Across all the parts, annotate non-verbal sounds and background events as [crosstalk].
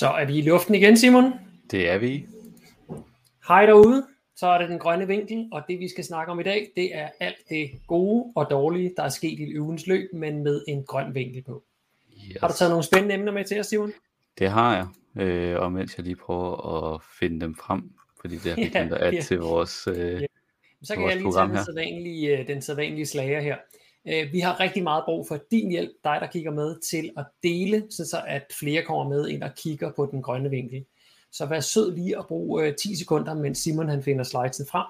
Så er vi i luften igen, Simon. Det er vi. Hej derude. Så er det den grønne vinkel, og det vi skal snakke om i dag, det er alt det gode og dårlige, der er sket i ugens løb, men med en grøn vinkel på. Yes. Har du taget nogle spændende emner med til os, Simon? Det har jeg, øh, og mens jeg lige prøver at finde dem frem, fordi det [laughs] er begyndt at ja. til vores, øh, ja. Så kan jeg lige tage den sædvanlige, øh, den sædvanlige slager her. Øh, vi har rigtig meget brug for din hjælp, dig der kigger med, til at dele, så at flere kommer med ind og kigger på den grønne vinkel. Så vær sød lige at bruge øh, 10 sekunder, mens Simon han finder slidesen frem,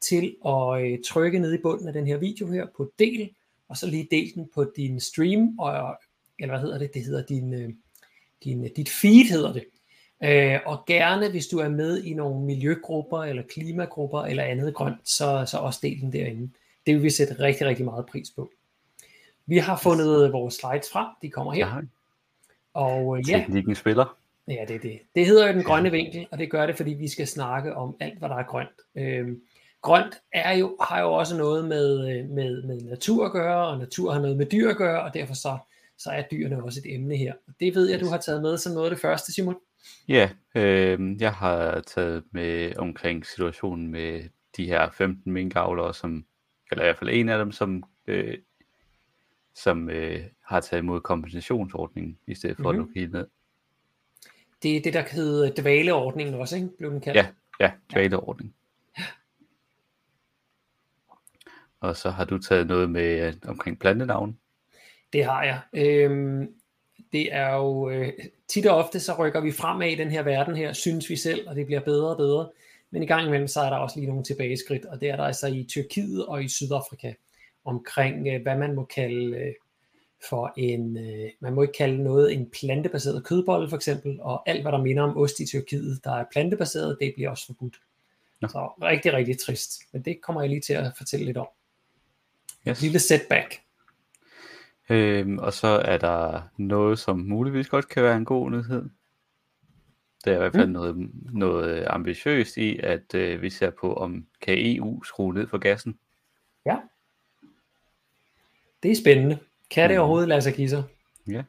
til at øh, trykke ned i bunden af den her video her på del, og så lige del den på din stream, og, eller hvad hedder det, det hedder din, øh, din, øh, dit feed hedder det. og gerne, hvis du er med i nogle miljøgrupper, eller klimagrupper, eller andet grønt, så, så også del den derinde. Det vil vi sætte rigtig, rigtig meget pris på. Vi har fundet vores slides frem, de kommer her. Ja. Og øh, ja, Teknikken spiller. Ja, det er det. Det hedder jo den grønne vinkel, og det gør det, fordi vi skal snakke om alt, hvad der er grønt. Øhm, grønt er jo, har jo også noget med, øh, med, med natur at gøre, og natur har noget med dyr at gøre, og derfor så, så er dyrene også et emne her. Det ved jeg, du har taget med som noget af det første, Simon. Ja, øh, jeg har taget med omkring situationen med de her 15 minkavlere, som eller i hvert fald en af dem, som, øh, som øh, har taget imod kompensationsordningen, i stedet for mm-hmm. at mhm. lukke helt ned. Det er det, der hedder dvaleordningen også, ikke? Blev den kaldt? Ja, ja dvaleordning. Ja. Og så har du taget noget med øh, omkring plantenavn. Det har jeg. Øhm, det er jo øh, tit og ofte, så rykker vi fremad i den her verden her, synes vi selv, og det bliver bedre og bedre. Men i gang imellem, så er der også lige nogle tilbageskridt, og det er der altså i Tyrkiet og i Sydafrika, omkring øh, hvad man må kalde øh, for en, øh, man må ikke kalde noget en plantebaseret kødbolle for eksempel, og alt hvad der minder om ost i Tyrkiet, der er plantebaseret, det bliver også forbudt. Ja. Så rigtig, rigtig trist. Men det kommer jeg lige til at fortælle lidt om. Yes. lille setback. Øhm, og så er der noget, som muligvis godt kan være en god nyhed. Det er i hvert fald mm. noget, noget ambitiøst i, at øh, vi ser på, om kan EU skrue ned for gassen. Ja. Det er spændende. Kan det mm. overhovedet lade sig give sig? Ja.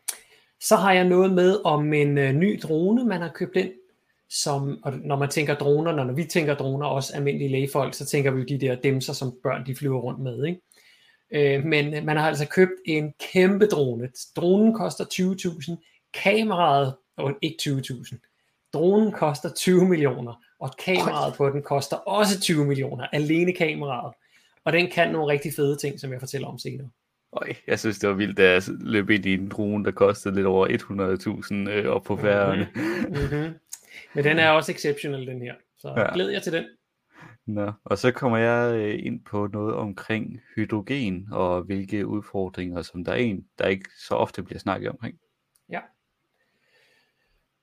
Så har jeg noget med om en øh, ny drone, man har købt ind. Som, og når man tænker droner, når vi tænker droner, også almindelige lægefolk, så tænker vi jo de der demser, som børn de flyver rundt med. Ikke? Øh, men man har altså købt en kæmpe drone. Dronen koster 20.000, kameraet, og ikke 20.000, Dronen koster 20 millioner, og kameraet på den koster også 20 millioner, alene kameraet. Og den kan nogle rigtig fede ting, som jeg fortæller om senere. Øj, jeg synes, det var vildt, da jeg løb ind i en drone, der kostede lidt over 100.000 øh, op på færgerne. Mm-hmm. mm-hmm. Men den er også exceptional, den her. Så ja. glæder jeg til den. Nå, og så kommer jeg øh, ind på noget omkring hydrogen, og hvilke udfordringer, som der er en, der ikke så ofte bliver snakket omkring.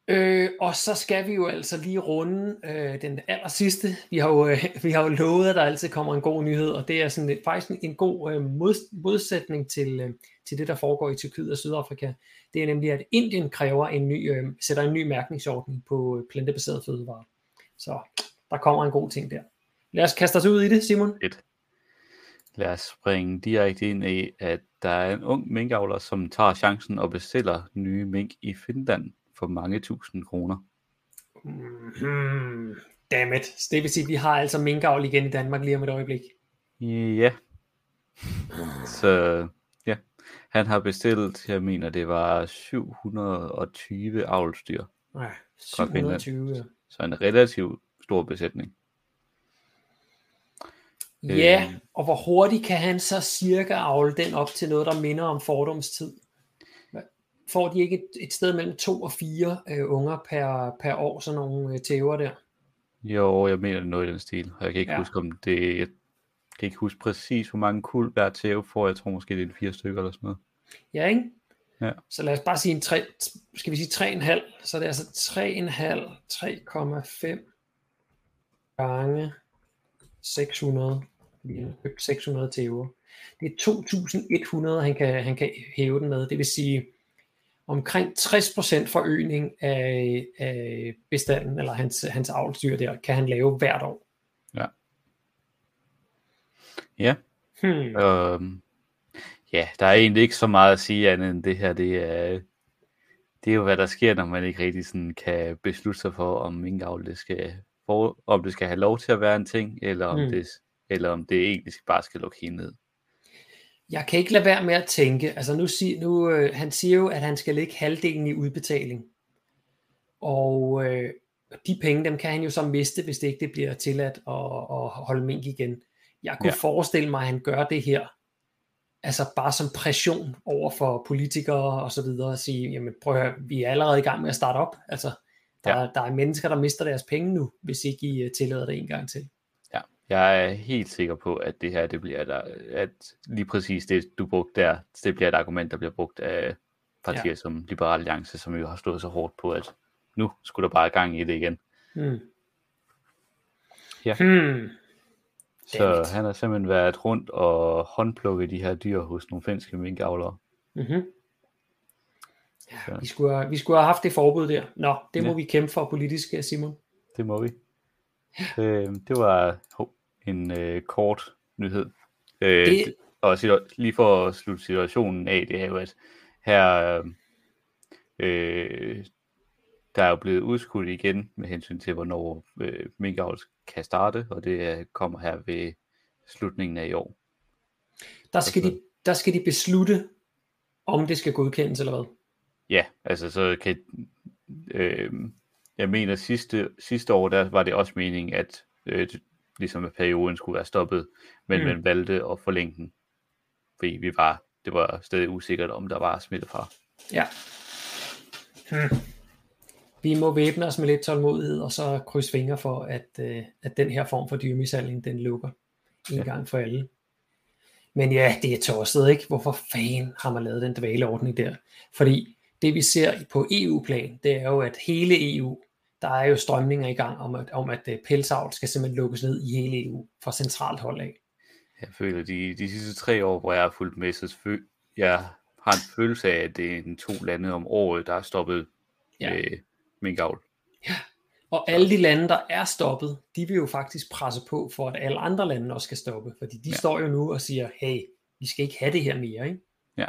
Øh, og så skal vi jo altså lige runde øh, den aller sidste. Vi har, jo, øh, [laughs] vi har jo lovet, at der altid kommer en god nyhed, og det er sådan et, faktisk en, en god øh, mod, modsætning til, øh, til det, der foregår i Tyrkiet og Sydafrika. Det er nemlig, at Indien kræver en ny, øh, sætter en ny mærkningsordning på øh, plantebaserede fødevarer. Så der kommer en god ting der. Lad os kaste os ud i det, Simon. Et. Lad os springe direkte ind i, at der er en ung minkavler, som tager chancen og bestiller nye mink i Finland for mange tusind kroner. Mm-hmm. Dammit. Det vil sige, at vi har altså minkavl igen i Danmark lige om et øjeblik. Ja. Så ja, han har bestilt, jeg mener det var 720 avlsdyr. Ja, 720. Så en relativt stor besætning. Ja, øh, og hvor hurtigt kan han så cirka avle den op til noget, der minder om fordomstid? Får de ikke et, et sted mellem to og fire øh, unger per, per år, sådan nogle øh, tæver der? Jo, jeg mener det noget i den stil. Jeg kan ikke ja. huske, om det jeg kan ikke huske præcis, hvor mange kul hver tæve får. Jeg tror måske, det er fire stykker eller sådan noget. Ja, ikke? Ja. Så lad os bare sige en 3, skal vi sige 3,5, så det er altså 3,5, 3,5 gange 600, 600 tæver. Det er 2.100, han kan, han kan hæve den med. Det vil sige, omkring 60% forøgning af, af bestanden, eller hans, hans avlsdyr der, kan han lave hvert år. Ja. Ja. Hmm. Øhm, ja, der er egentlig ikke så meget at sige andet end det her, det er, det er jo, hvad der sker, når man ikke rigtig sådan kan beslutte sig for, om minkavl det skal, for, om det skal have lov til at være en ting, eller om, mm. det, eller om det egentlig bare skal lukke helt ned. Jeg kan ikke lade være med at tænke, altså nu, sig, nu øh, han siger jo, at han skal lægge halvdelen i udbetaling. Og øh, de penge, dem kan han jo så miste, hvis det ikke det bliver tilladt at, at holde mink igen. Jeg kunne ja. forestille mig, at han gør det her, altså bare som pression over for politikere og så videre, at sige, jamen prøv at høre, vi er allerede i gang med at starte op, altså der, ja. der er mennesker, der mister deres penge nu, hvis ikke I øh, tillader det en gang til. Jeg er helt sikker på, at det her, det bliver der, at lige præcis det, du brugte der, det bliver et argument, der bliver brugt af partier ja. som Liberal Alliance, som jo har stået så hårdt på, at nu skulle der bare gang i det igen. Hmm. Ja. Hmm. Så han har simpelthen været rundt og håndplukket de her dyr hos nogle finske minkavlere. Mm-hmm. Ja, vi, skulle have, vi skulle have haft det forbud der. Nå, det må ja. vi kæmpe for politisk, Simon. Det må vi. Ja. Øh, det var en øh, kort nyhed. Øh, det... Og lige for at slutte situationen af, det er jo, at her øh, der er jo blevet udskudt igen med hensyn til, hvornår øh, minkavl kan starte, og det kommer her ved slutningen af i år. Der skal, de, der skal de beslutte, om det skal godkendes eller hvad? Ja, altså så kan, øh, jeg mener sidste, sidste år, der var det også meningen, at øh, ligesom at perioden skulle være stoppet, men mm. man valgte at forlænge den, fordi vi var, det var stadig usikkert, om der var smitte fra. Ja. Hmm vi må væbne os med lidt tålmodighed, og så krydse fingre for, at, øh, at den her form for dyremishandling, den lukker en ja. gang for alle. Men ja, det er tosset, ikke? Hvorfor fanden har man lavet den dvaleordning der? Fordi det vi ser på EU-plan, det er jo, at hele EU, der er jo strømninger i gang om, at, om at øh, pelsavl skal simpelthen lukkes ned i hele EU fra centralt hold af. Jeg føler, de, de sidste tre år, hvor jeg har fulgt med, så jeg har en følelse af, at det er en to lande om året, der er stoppet ja. øh, minkavl. Ja, og alle de lande, der er stoppet, de vil jo faktisk presse på for, at alle andre lande også skal stoppe. Fordi de ja. står jo nu og siger, hey, vi skal ikke have det her mere. Ikke? Ja.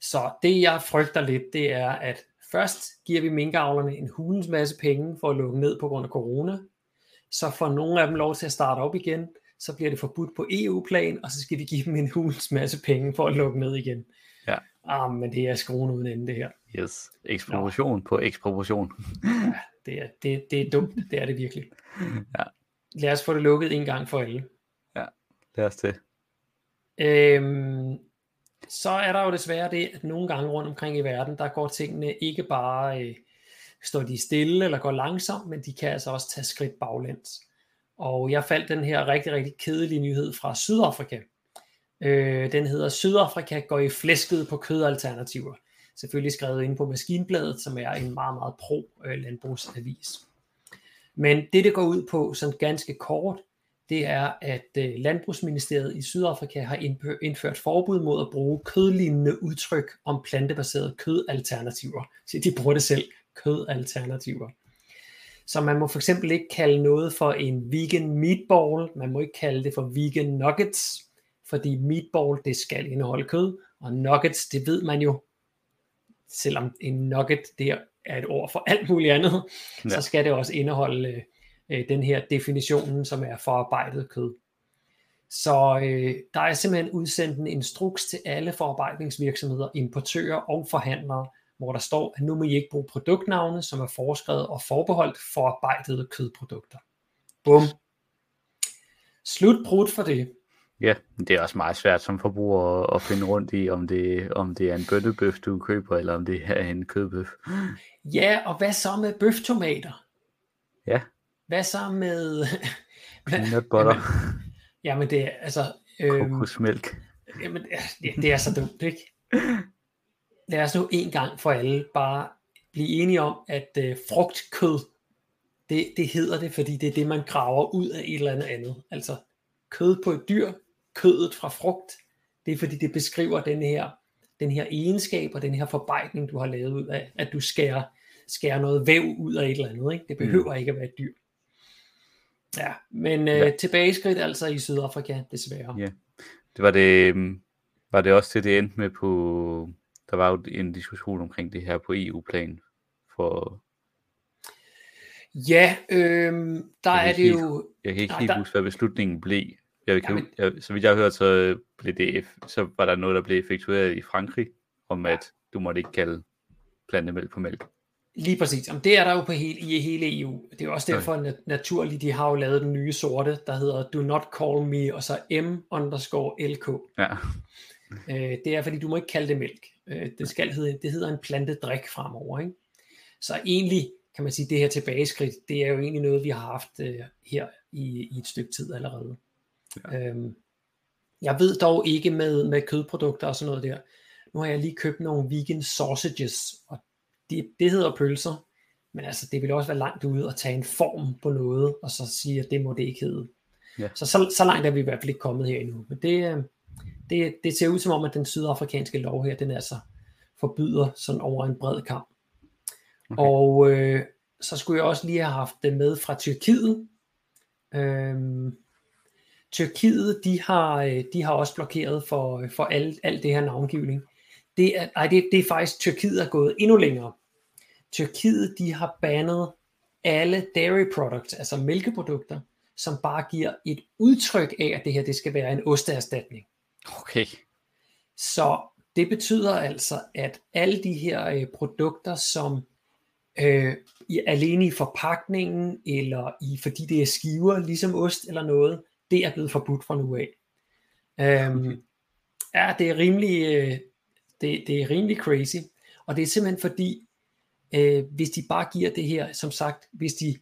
Så det jeg frygter lidt, det er, at først giver vi minkavlerne en hulens masse penge for at lukke ned på grund af corona. Så får nogle af dem lov til at starte op igen. Så bliver det forbudt på EU-plan, og så skal vi give dem en hulens masse penge for at lukke ned igen. Ja. Ah, men det er skruen uden ende, det her. Yes, ekspropriation Nå. på ekspropriation. ja, det er, det, det er dumt, det er det virkelig. [laughs] Ja. Lad os få det lukket en gang for alle. Ja, lad os det. Øhm, så er der jo desværre det, at nogle gange rundt omkring i verden, der går tingene ikke bare, øh, står de stille eller går langsomt, men de kan altså også tage skridt baglæns. Og jeg faldt den her rigtig, rigtig kedelige nyhed fra Sydafrika. Øh, den hedder Sydafrika går i flæsket på kødalternativer selvfølgelig skrevet ind på Maskinbladet, som er en meget, meget pro-landbrugsavis. Øh, men det, det går ud på, sådan ganske kort, det er, at øh, Landbrugsministeriet i Sydafrika har indført forbud mod at bruge kødlignende udtryk om plantebaserede kødalternativer. Så de bruger det selv, kødalternativer. Så man må for eksempel ikke kalde noget for en vegan meatball, man må ikke kalde det for vegan nuggets, fordi meatball det skal indeholde kød, og nuggets det ved man jo, selvom en nugget det er et ord for alt muligt andet, ja. så skal det også indeholde øh, den her definitionen, som er forarbejdet kød. Så øh, der er simpelthen udsendt en instruks til alle forarbejdningsvirksomheder, importører og forhandlere, hvor der står, at nu må I ikke bruge produktnavne, som er foreskrevet og forbeholdt forarbejdede kødprodukter. Bum. Slut for det. Ja, det er også meget svært som forbruger at finde rundt i, om det, om det er en bøttebøf, du køber, eller om det er en kødbøf. Ja, og hvad så med bøftomater? Ja. Hvad så med... [laughs] Peanut butter. Jamen, jamen det er altså... Øhm, Kokosmælk. Jamen, det, det er så dumt, ikke? Lad os nu en gang for alle bare blive enige om, at øh, frugtkød, det, det hedder det, fordi det er det, man graver ud af et eller andet andet. Altså kød på et dyr, kødet fra frugt, det er fordi det beskriver den her, den her egenskab og den her forbejdning, du har lavet ud af, at du skærer, skærer noget væv ud af et eller andet. Ikke? Det mm. behøver mm. ikke at være et dyr. Ja, men øh, ja. tilbageskridt altså i Sydafrika, desværre. Ja, det var det, mm, var det også til det endte med på, der var jo en diskussion omkring det her på EU-plan for Ja, øh, der er det helt, jo... Jeg kan ikke helt der... huske, hvad beslutningen blev. Jeg kan, Jamen... jeg, så vidt jeg har hørt, så, blev det, så var der noget, der blev effektueret i Frankrig, om at du måtte ikke kalde plantemælk på mælk. Lige præcis. Jamen, det er der jo på hele, i hele EU. Det er jo også derfor okay. naturligt, de har jo lavet den nye sorte, der hedder Do Not Call Me, og så M underscore LK. Ja. Øh, det er, fordi du må ikke kalde det mælk. Øh, det, skal hedde, det hedder en plantedrik fremover. Ikke? Så egentlig kan man sige, det her tilbageskridt, det er jo egentlig noget, vi har haft øh, her i, i et stykke tid allerede. Ja. Øhm, jeg ved dog ikke med, med kødprodukter og sådan noget der. Nu har jeg lige købt nogle vegan sausages, og det, det hedder pølser, men altså det vil også være langt ude at tage en form på noget, og så sige, at det må det ikke hedde. Ja. Så, så, så langt er vi i hvert fald ikke kommet her endnu. Men det, øh, det, det ser ud som om, at den sydafrikanske lov her, den altså forbyder sådan over en bred kamp. Okay. Og øh, så skulle jeg også lige have haft det med fra Tyrkiet. Øhm, Tyrkiet, de har, øh, de har også blokeret for, for alt, alt det her navngivning. Det er, ej, det, det er faktisk, Tyrkiet er gået endnu længere. Tyrkiet, de har bandet alle dairy products, altså mælkeprodukter, som bare giver et udtryk af, at det her det skal være en osteerstatning. Okay. Så det betyder altså, at alle de her øh, produkter, som øh, i, alene i forpakningen, eller i, fordi det er skiver, ligesom ost eller noget, det er blevet forbudt fra nu af. Øhm, ja, det er rimelig, øh, det, det er rimelig crazy, og det er simpelthen fordi, øh, hvis de bare giver det her, som sagt, hvis de,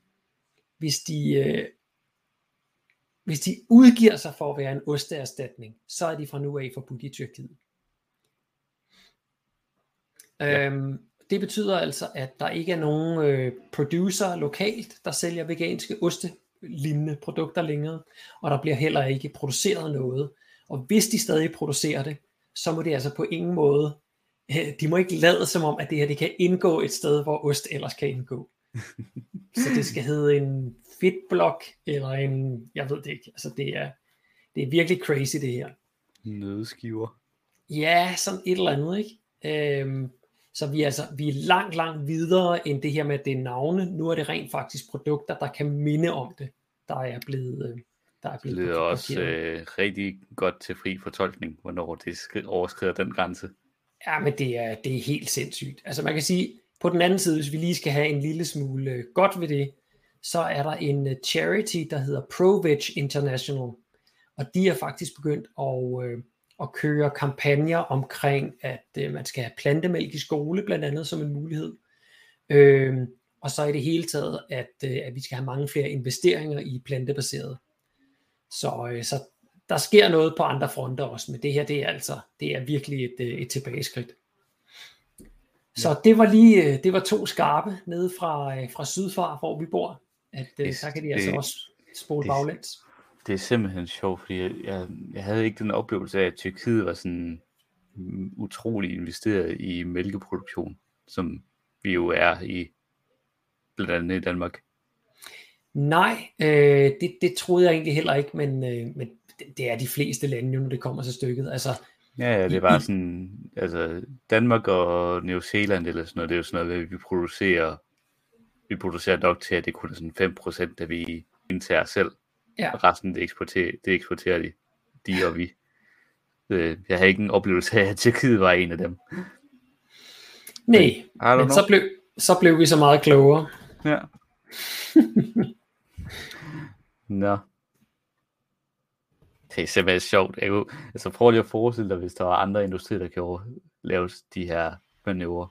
hvis de, øh, hvis de udgiver sig for at være en osteerstatning, så er de fra nu af forbudt i Tyrkiet. Ja. Øhm, det betyder altså, at der ikke er nogen øh, producer lokalt, der sælger veganske oste lignende produkter længere, og der bliver heller ikke produceret noget. Og hvis de stadig producerer det, så må det altså på ingen måde, de må ikke lade som om, at det her det kan indgå et sted, hvor ost ellers kan indgå. [laughs] så det skal hedde en fedtblok, eller en, jeg ved det ikke, altså det er, det er virkelig crazy det her. Nødskiver. Ja, sådan et eller andet, ikke? Øhm, så vi er, altså, vi er langt, langt videre end det her med, at det er navne. Nu er det rent faktisk produkter, der kan minde om det, der er blevet, øh, der er blevet Det er også øh, rigtig godt til fri fortolkning, hvornår det overskrider den grænse. Ja, men det er, det er helt sindssygt. Altså man kan sige, på den anden side, hvis vi lige skal have en lille smule øh, godt ved det, så er der en øh, charity, der hedder ProVeg International, og de er faktisk begyndt at, øh, at køre kampagner omkring, at øh, man skal have plantemælk i skole, blandt andet som en mulighed. Øh, og så i det hele taget, at, øh, at vi skal have mange flere investeringer i plantebaseret. Så, øh, så der sker noget på andre fronter også, men det her, det er altså, det er virkelig et, øh, et tilbageskridt. Så det var lige, øh, det var to skarpe nede fra, øh, fra sydfar, hvor vi bor, at det, der kan de altså det, også spole det, baglæns det er simpelthen sjovt, fordi jeg, jeg, jeg havde ikke den oplevelse af, at Tyrkiet var sådan utrolig investeret i mælkeproduktion, som vi jo er i blandt andet i Danmark. Nej, øh, det, det troede jeg egentlig heller ikke, men, øh, men det er de fleste lande jo, når det kommer til stykket. Altså, ja, ja, det var sådan, altså Danmark og New Zealand eller sådan noget, det er jo sådan noget, vi producerer, vi producerer nok til, at det kun er sådan 5%, der vi indtager selv. Ja. Og resten, det eksporterer, det eksporterer de, de og vi. Øh, jeg har ikke en oplevelse af, at Tyrkiet var en af dem. Nej, men så blev, så blev vi så meget klogere. Ja. [laughs] Nå. [laughs] Det er simpelthen sjovt. Jeg, altså prøv lige at forestille dig, hvis der var andre industrier, der kan lave de her manøvrer.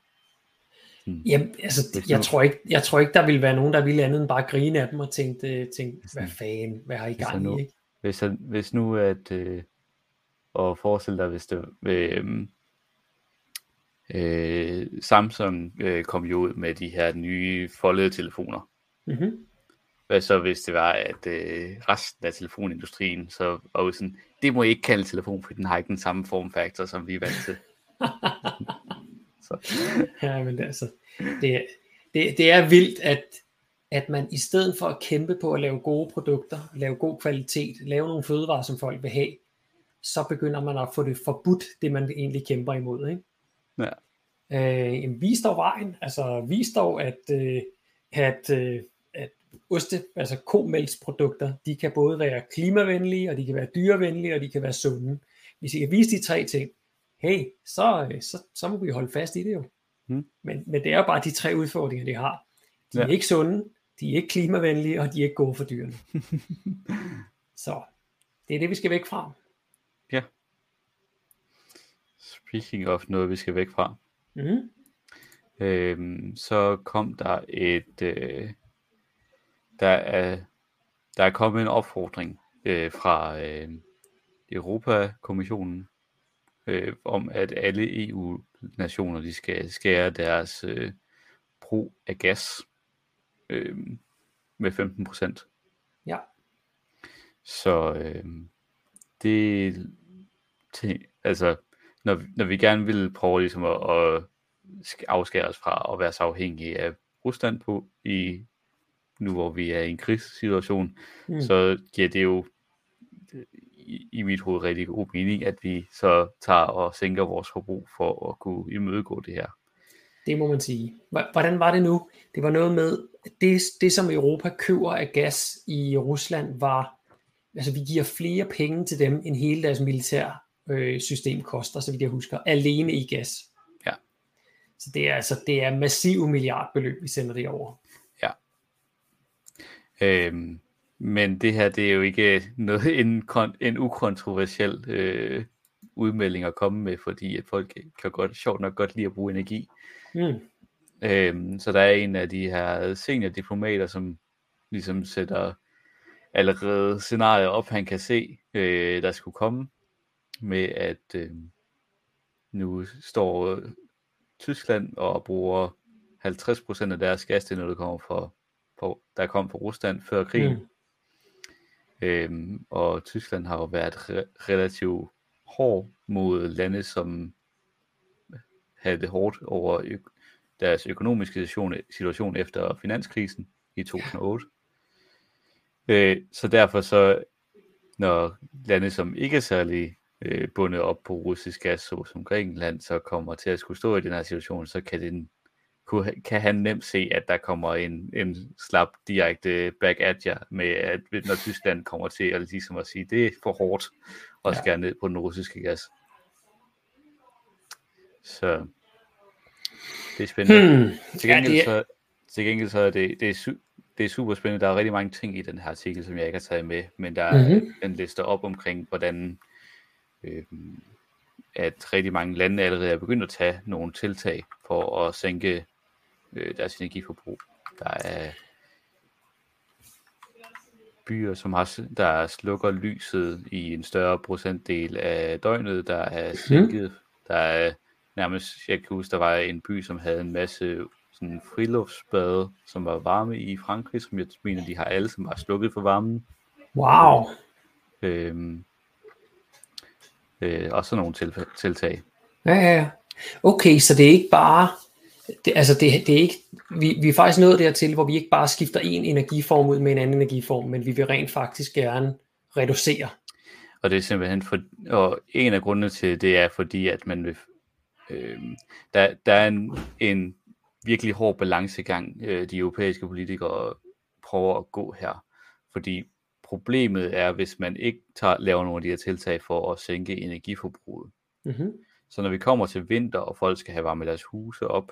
Hmm. Jamen, altså, jeg, tror ikke, jeg tror ikke, der ville være nogen, der ville andet end bare grine af dem og tænke, tænke hvad fanden, hvad har I gang nu, i? Ikke? Hvis, hvis nu, at, øh, og forestil dig, hvis det, øh, øh, Samsung øh, kom jo ud med de her nye foldede telefoner. Mm-hmm. Hvad så hvis det var, at øh, resten af telefonindustrien så var sådan, det må I ikke kalde telefon, for den har ikke den samme formfaktor, som vi er vant til. [laughs] Så. ja, men altså, det, det, det er vildt, at, at man i stedet for at kæmpe på at lave gode produkter, lave god kvalitet, lave nogle fødevarer, som folk vil have, så begynder man at få det forbudt, det man egentlig kæmper imod. Ikke? Ja. Øh, vis dog vejen, altså vis dog, at, øh, at, øh, at oste, altså komælksprodukter, de kan både være klimavenlige, og de kan være dyrevenlige, og de kan være sunde. Hvis I kan vise de tre ting, hey, så, øh, så, så må vi holde fast i det jo. Hmm. Men, men det er jo bare de tre udfordringer, de har. De er ja. ikke sunde, de er ikke klimavenlige, og de er ikke gode for dyrene. [laughs] så det er det, vi skal væk fra. Ja. Speaking of noget, vi skal væk fra. Mm. Øhm, så kom der et, øh, der er, der er kommet en opfordring øh, fra øh, Europakommissionen øh, om, at alle EU-nationer de skal skære deres øh, brug af gas øh, med 15 procent. Ja. Så øh, det, det, altså, når, når vi gerne vil prøve ligesom at, at afskære os fra at være så afhængige af Rusland på i nu hvor vi er i en krigssituation, mm. så giver det jo i, i mit hoved rigtig god mening, at vi så tager og sænker vores forbrug for at kunne imødegå det her. Det må man sige. Hvordan var det nu? Det var noget med, det, det som Europa køber af gas i Rusland var, altså vi giver flere penge til dem, end hele deres militær øh, system koster, så vidt jeg husker, alene i gas. Ja. Så det er altså, det er massive milliardbeløb, vi sender det over. Øhm, men det her, det er jo ikke noget, [laughs] en, en ukontroversiel øh, udmelding at komme med, fordi at folk kan godt, sjovt nok godt lide at bruge energi. Mm. Øhm, så der er en af de her seniordiplomater, som ligesom sætter allerede scenarier op, han kan se, øh, der skulle komme, med at øh, nu står Tyskland og bruger 50% af deres gas, det når det kommer fra, der kom fra Rusland før krigen. Mm. Øhm, og Tyskland har jo været re- relativt hård mod lande, som havde det hårdt over ø- deres økonomiske situation, situation efter finanskrisen i 2008. Øh, så derfor så, når lande, som ikke er særlig øh, bundet op på russisk gas, så som Grækenland, så kommer til at skulle stå i den her situation, så kan den kan han nemt se, at der kommer en, en slap direkte back at jer, med at når Tyskland kommer til at, ligesom at sige, det er for hårdt at skære ja. ned på den russiske gas. Så det er spændende. Hmm. Til, gengæld, ja, det... så, til gengæld så er det, det, er su- det er super spændende. Der er rigtig mange ting i den her artikel, som jeg ikke har taget med, men der er mm-hmm. en liste op omkring, hvordan øh, at rigtig mange lande allerede er begyndt at tage nogle tiltag for at sænke øh, deres energiforbrug. Der er byer, som har, der slukker lyset i en større procentdel af døgnet, der er mhm. sænket. Mm. Der er nærmest, jeg kan huske, der var en by, som havde en masse sådan friluftsbade, som var varme i Frankrig, som jeg mener, de har alle, som var slukket for varmen. Wow. Øhm, øh, og sådan nogle tiltag. Ja, ja, ja. Okay, så det er ikke bare det, altså det, det er ikke, vi, vi er faktisk nået dertil, hvor vi ikke bare skifter en energiform ud med en anden energiform, men vi vil rent faktisk gerne reducere. Og det er simpelthen for, og en af grundene til det er fordi, at man vil, øh, der, der er en, en virkelig hård balancegang, øh, de europæiske politikere prøver at gå her. Fordi problemet er, hvis man ikke tager, laver nogle af de her tiltag for at sænke energiforbruget. Mm-hmm. Så når vi kommer til vinter, og folk skal have varmet deres huse op,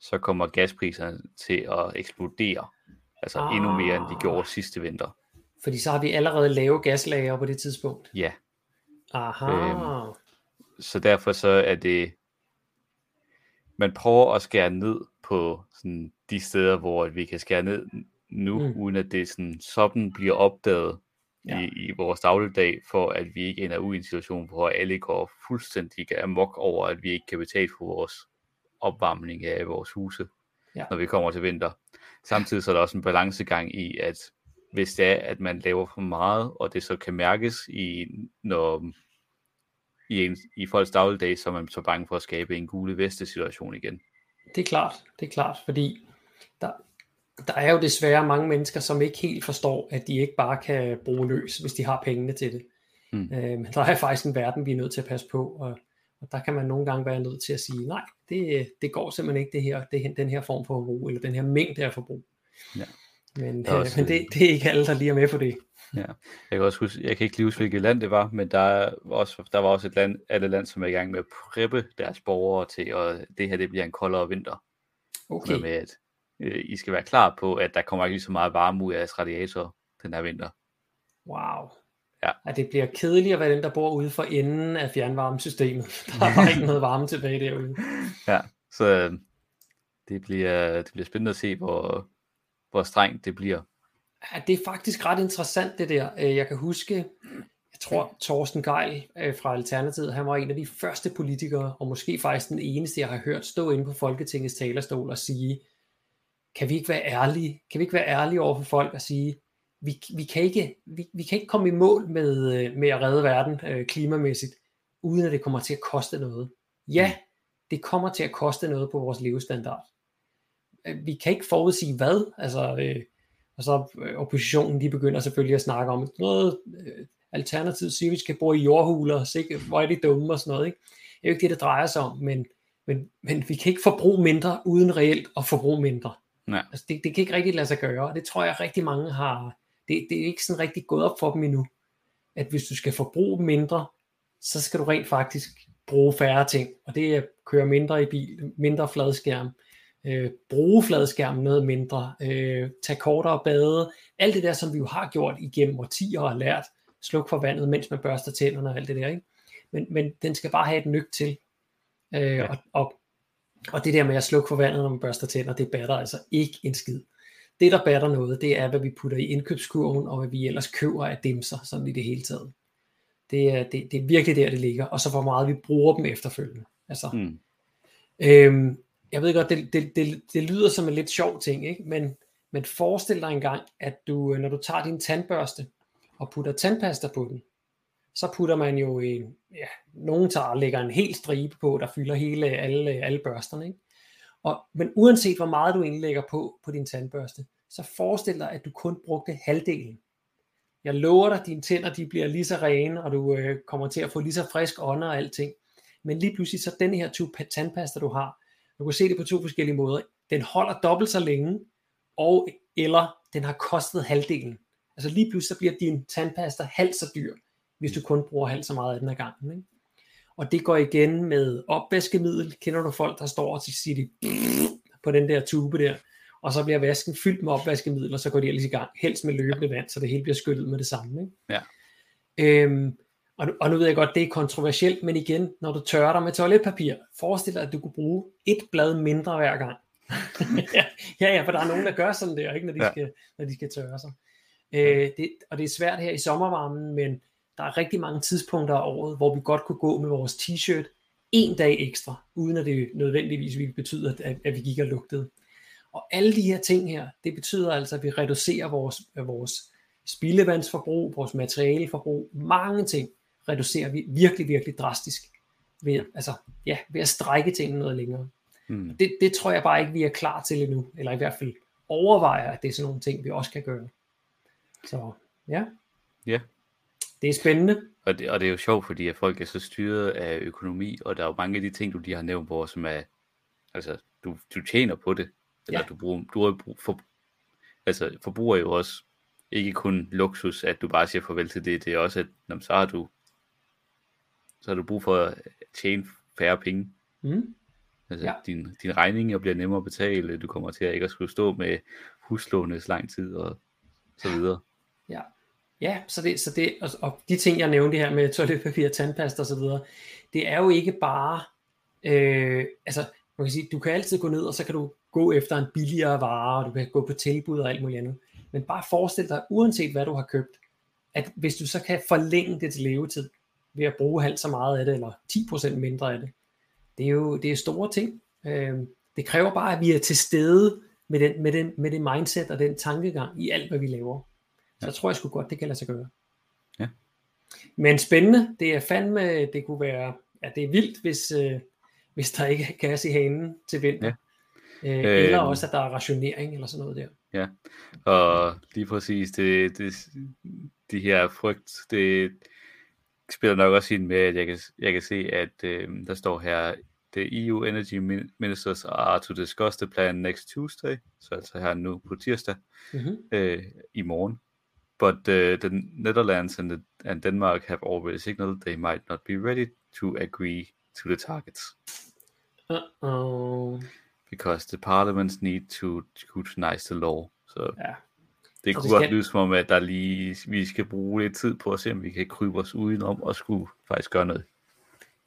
så kommer gaspriserne til at eksplodere. Altså ah. endnu mere, end de gjorde sidste vinter. Fordi så har vi allerede lave gaslager på det tidspunkt. Ja. Aha. Øhm, så derfor så er det, man prøver at skære ned på sådan de steder, hvor vi kan skære ned nu, mm. uden at det sådan, sådan bliver opdaget ja. i, i vores dagligdag, for at vi ikke ender ud i en situation, hvor alle går fuldstændig amok over, at vi ikke kan betale for vores opvarmning af vores huse, ja. når vi kommer til vinter. Samtidig så er der også en balancegang i, at hvis det er, at man laver for meget, og det så kan mærkes i, når, i, en, i folks dagligdag, så er man så bange for at skabe en gule veste situation igen. Det er klart, det er klart, fordi der, der er jo desværre mange mennesker, som ikke helt forstår, at de ikke bare kan bruge løs, hvis de har pengene til det. Mm. Øh, men der er faktisk en verden, vi er nødt til at passe på, og Og der kan man nogle gange være nødt til at sige, nej, det, det går simpelthen ikke det her, det, den her form for forbrug, eller den her mængde af forbrug. Ja. Men, øh, også, men det, det er ikke alle, der lige er med på det. Ja. Jeg kan også huske, jeg kan ikke lige huske, hvilket land det var, men der, var også, der var også et land, alle land, som er i gang med at preppe deres borgere til, og det her det bliver en koldere vinter. Okay. Med at øh, I skal være klar på, at der kommer ikke lige så meget varme ud af jeres radiator den her vinter. Wow. Ja. At det bliver kedeligt at være den, der bor ude for enden af fjernvarmesystemet. [laughs] Der er bare ikke noget varme tilbage derude. Ja, så øh, det bliver, det bliver spændende at se, hvor, hvor strengt det bliver. Ja, det er faktisk ret interessant det der. Øh, jeg kan huske, jeg tror Thorsten Geil øh, fra Alternativet, han var en af de første politikere, og måske faktisk den eneste, jeg har hørt stå inde på Folketingets talerstol og sige, kan vi ikke være ærlige? Kan vi ikke være ærlige over for folk og sige, vi, vi, kan, ikke, vi, vi kan ikke komme i mål med, øh, med at redde verden øh, klimamæssigt, uden at det kommer til at koste noget. Ja, mm. det kommer til at koste noget på vores levestandard. Øh, vi kan ikke forudsige hvad, altså, øh, og så øh, oppositionen, de begynder selvfølgelig at snakke om noget, øh, at vi skal bo i jordhuler, sikke, hvor er de dumme og sådan noget. Ikke? Det er jo ikke det, det drejer sig om, men, men, men vi kan ikke forbruge mindre, uden reelt at forbruge mindre. Nej. Altså, det, det kan ikke rigtig lade sig gøre, og det tror jeg rigtig mange har, det, det er ikke sådan rigtig gået op for dem endnu, at hvis du skal forbruge mindre, så skal du rent faktisk bruge færre ting, og det er at køre mindre i bil, mindre fladskærm, øh, bruge fladskærmen noget mindre, øh, tage kortere bade, alt det der, som vi jo har gjort igennem årtier og har lært, sluk for vandet, mens man børster tænderne og alt det der, ikke? Men, men den skal bare have et nyk til, øh, ja. og, og, og det der med at slukke for vandet, når man børster tænder, det batter altså ikke en skid. Det, der batter noget, det er, hvad vi putter i indkøbskurven, og hvad vi ellers køber af dimser, sådan i det hele taget. Det er, det, det er virkelig der, det ligger, og så hvor meget vi bruger dem efterfølgende. Altså, mm. øhm, jeg ved godt, det, det, det, det lyder som en lidt sjov ting, ikke? Men, men forestil dig engang, at du, når du tager din tandbørste og putter tandpasta på den, så putter man jo en, ja, nogen tager og lægger en hel stribe på, der fylder hele, alle, alle børsterne, ikke? Og, men uanset hvor meget du indlægger på, på din tandbørste, så forestil dig, at du kun brugte halvdelen. Jeg lover dig, at dine tænder de bliver lige så rene, og du øh, kommer til at få lige så frisk ånder og alting. Men lige pludselig så den her tube tandpasta, du har, du kan se det på to forskellige måder. Den holder dobbelt så længe, og eller den har kostet halvdelen. Altså lige pludselig så bliver din tandpasta halvt så dyr, hvis du kun bruger halvt så meget af den ad gangen. Ikke? Og det går igen med opvaskemiddel. Kender du folk, der står og siger de på den der tube der, og så bliver vasken fyldt med opvaskemiddel, og så går de ellers i gang, helst med løbende vand, så det hele bliver skyllet med det samme. Ikke? Ja. Øhm, og, og nu ved jeg godt, det er kontroversielt, men igen, når du tørrer dig med toiletpapir, forestil dig, at du kunne bruge et blad mindre hver gang. [laughs] ja, ja, for der er nogen, der gør sådan der, ikke, når, de ja. skal, når de skal tørre sig. Øh, det, og det er svært her i sommervarmen, men der er rigtig mange tidspunkter af året, hvor vi godt kunne gå med vores t-shirt en dag ekstra, uden at det nødvendigvis ville betyde, at, at vi gik og lugtede. Og alle de her ting her, det betyder altså, at vi reducerer vores, vores spildevandsforbrug, vores materialeforbrug, mange ting reducerer vi virkelig, virkelig drastisk ved, altså, ja, ved at strække tingene noget længere. Mm. Det, det tror jeg bare ikke, vi er klar til endnu, eller i hvert fald overvejer, at det er sådan nogle ting, vi også kan gøre. Så ja. Ja. Det er spændende. Og det, og det er jo sjovt, fordi at folk er så styret af økonomi, og der er jo mange af de ting, du lige har nævnt, hvor som er, altså, du, du tjener på det, eller ja. du bruger, du brug for, altså, forbruger jo også ikke kun luksus, at du bare siger farvel til det, det er også, at når, så har du så har du brug for at tjene færre penge. Mm. Altså, ja. din, din regninger bliver nemmere at betale, du kommer til at ikke at skulle stå med huslånet lang tid, og så videre. Ja, ja så, det, så det, og, og de ting, jeg nævnte her med [laughs] toiletpapir, tandpasta og så videre, det er jo ikke bare, øh, altså, man kan sige, du kan altid gå ned, og så kan du gå efter en billigere vare, og du kan gå på tilbud og alt muligt andet. Men bare forestil dig, uanset hvad du har købt, at hvis du så kan forlænge det til levetid, ved at bruge halvt så meget af det, eller 10% mindre af det. Det er jo det er store ting. Øh, det kræver bare, at vi er til stede med, den, med, den, med det mindset og den tankegang i alt, hvad vi laver. Så jeg tror jeg sgu godt, det kan lade sig gøre. Ja. Men spændende, det er fandme, det kunne være, ja, det er vildt, hvis, øh, hvis der ikke er gas i hanen til vinter. Ja. Øh, eller øh, også, at der er rationering eller sådan noget der. Ja, og lige præcis, det, det, de her frygt, det, spiller nok også ind med, at jeg kan, jeg kan se, at øh, der står her, the EU energy ministers are to discuss the plan next Tuesday, så altså her nu på tirsdag mm-hmm. øh, i morgen. But uh, the Netherlands and, the, and Denmark have already signaled they might not be ready to agree to the targets. Uh-oh. Because the parliaments need to scrutinize the law. Så ja. det kunne godt lyde som om, at der lige, vi skal bruge lidt tid på at se, om vi kan krybe os udenom og skulle faktisk gøre noget.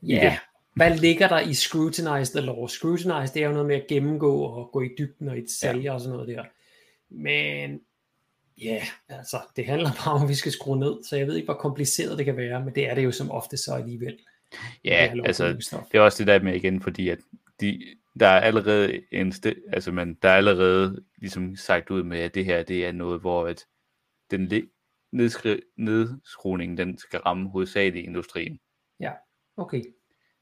Ja, hvad ligger der i scrutinize the law? Scrutinize, det er jo noget med at gennemgå og gå i dybden og i detaljer ja. og sådan noget der. Men ja, yeah, altså, det handler bare om, at vi skal skrue ned, så jeg ved ikke, hvor kompliceret det kan være, men det er det jo som ofte så alligevel. Ja, det altså, det er også det der med igen, fordi at de, der er allerede en st- altså man, der er allerede ligesom sagt ud med, at det her, det er noget, hvor at den nedskri- nedskruning, den skal ramme hovedsageligt industrien. Ja, okay.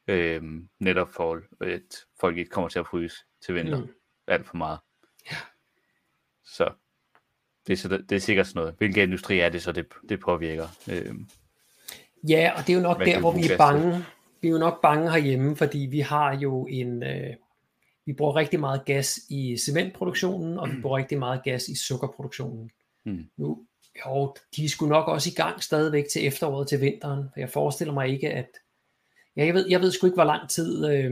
Øhm, netop for, at folk ikke kommer til at fryse til vinter mm. alt for meget. Ja. Så det er, så, det er sikkert sådan noget. Hvilken industri er det så, det, det påvirker? Øhm, ja, og det er jo nok der, hvor vi er bange. Vi er jo nok bange herhjemme, fordi vi har jo en... Øh, vi bruger rigtig meget gas i cementproduktionen, og vi bruger rigtig meget gas i sukkerproduktionen. Mm. Nu, jo, de skulle nok også i gang stadigvæk til efteråret, til vinteren. Jeg forestiller mig ikke, at... Ja, jeg ved, jeg ved sgu ikke, hvor lang tid... Øh,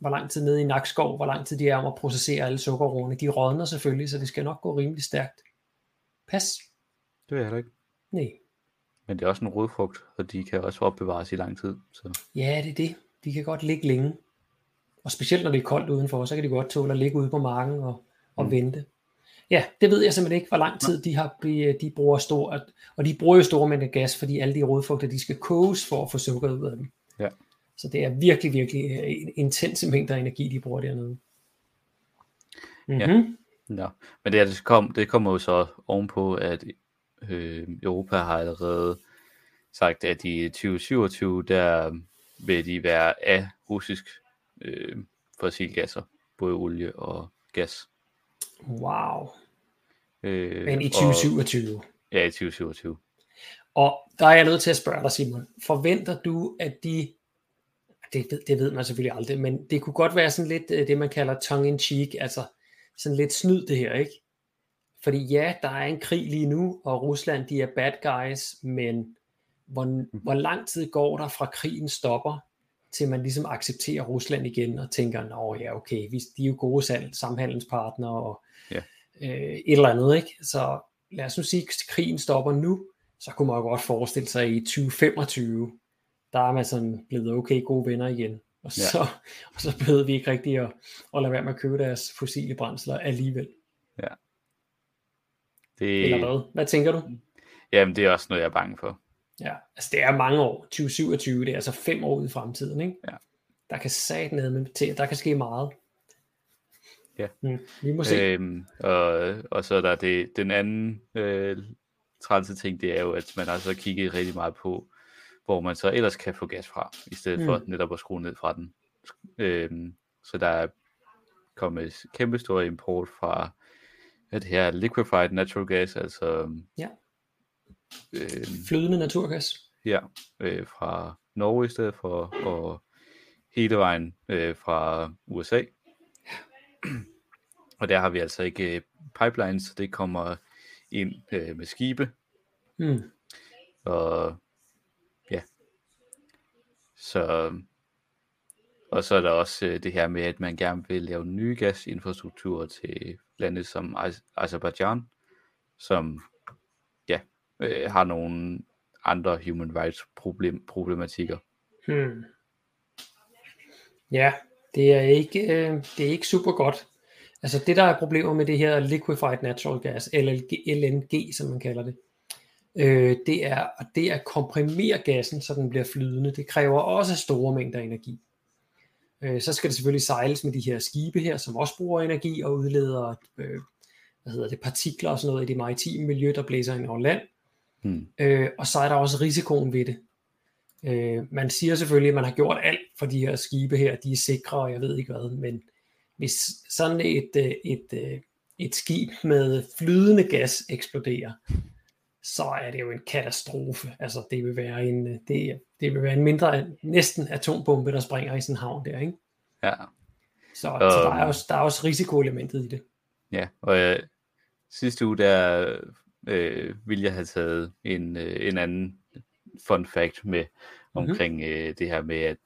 hvor lang tid nede i Nakskov, hvor lang tid de er om at processere alle sukkerroerne. De rådner selvfølgelig, så det skal nok gå rimelig stærkt. Pas. Det ved jeg heller ikke. Nej. Men det er også en rodfrugt, og de kan også opbevares i lang tid. Så. Ja, det er det. De kan godt ligge længe. Og specielt når det er koldt udenfor, så kan de godt tåle at ligge ude på marken og, og mm. vente. Ja, det ved jeg simpelthen ikke, hvor lang tid de har de bruger stor, og de bruger jo store mængder gas, fordi alle de rodfrugter, de skal koges for at få sukker ud af dem. Ja. Så det er virkelig, virkelig øh, intense mængder energi, de bruger dernede. Mm-hmm. Ja. Ja, men det, det, kom, det kommer jo så ovenpå, at øh, Europa har allerede sagt, at i 2027, der vil de være af russisk øh, fossilgasser, både olie og gas. Wow. Øh, Men i 2027? Og, ja, i 2027. Og der er jeg nødt til at spørge dig, Simon. Forventer du, at de det, det ved man selvfølgelig aldrig, men det kunne godt være sådan lidt øh, det, man kalder tongue in cheek, altså sådan lidt snyd det her, ikke? Fordi ja, der er en krig lige nu, og Rusland, de er bad guys, men hvor, mhm. hvor lang tid går der fra krigen stopper, til man ligesom accepterer Rusland igen, og tænker, nå ja, okay, vi, de er jo gode salg, samhandelspartnere, og ja. øh, et eller andet, ikke? Så lad os nu sige, at krigen stopper nu, så kunne man jo godt forestille sig i 2025, der er man sådan blevet okay gode venner igen. Og så, ja. [laughs] og så behøvede vi ikke rigtig at, at lade være med at købe deres fossile brændsler alligevel. Ja. Det... Eller hvad? Hvad tænker du? Jamen, det er også noget, jeg er bange for. Ja, altså det er mange år. 2027, det er altså fem år i fremtiden, ikke? Ja. Der kan sat med til, der kan ske meget. Ja. Mm, vi må se. Øhm, og, og så er der det, den anden øh, trælse ting, det er jo, at man altså kigget rigtig meget på, hvor man så ellers kan få gas fra, i stedet mm. for netop at skrue ned fra den. Øhm, så der er kommet kæmpe stor import fra det her liquefied natural gas, altså ja. øh, flydende naturgas. Ja, øh, fra Norge i stedet for, og hele vejen øh, fra USA. og der har vi altså ikke øh, pipelines, så det kommer ind øh, med skibe. Mm. Og så, og så er der også øh, det her med, at man gerne vil lave nye gasinfrastrukturer til lande som Azerbaijan, som ja, øh, har nogle andre human rights problem, problematikker. Hmm. Ja, det er ikke øh, det er ikke super godt. Altså det der er problemer med det her liquefied natural gas, LNG, LNG som man kalder det, øh, det, er, det er at komprimere gassen, så den bliver flydende. Det kræver også store mængder energi. Øh, så skal det selvfølgelig sejles med de her skibe her, som også bruger energi og udleder øh, hvad hedder det, partikler og sådan noget i det maritime miljø, der blæser ind over land. Hmm. Øh, og så er der også risikoen ved det. Øh, man siger selvfølgelig, at man har gjort alt for de her skibe her, de er sikre, og jeg ved ikke hvad, men hvis sådan et, øh, et, et, øh, et skib med flydende gas eksploderer, så er det jo en katastrofe. Altså det vil være en, det, det vil være en mindre, næsten atombombe, der springer i sådan en havn der, ikke? Ja. Så, um, så der, er også, der er også risikoelementet i det. Ja, og øh, sidste uge der øh, ville jeg have taget en, øh, en anden fun fact med mhm. omkring mm-hmm. øh, det her med, at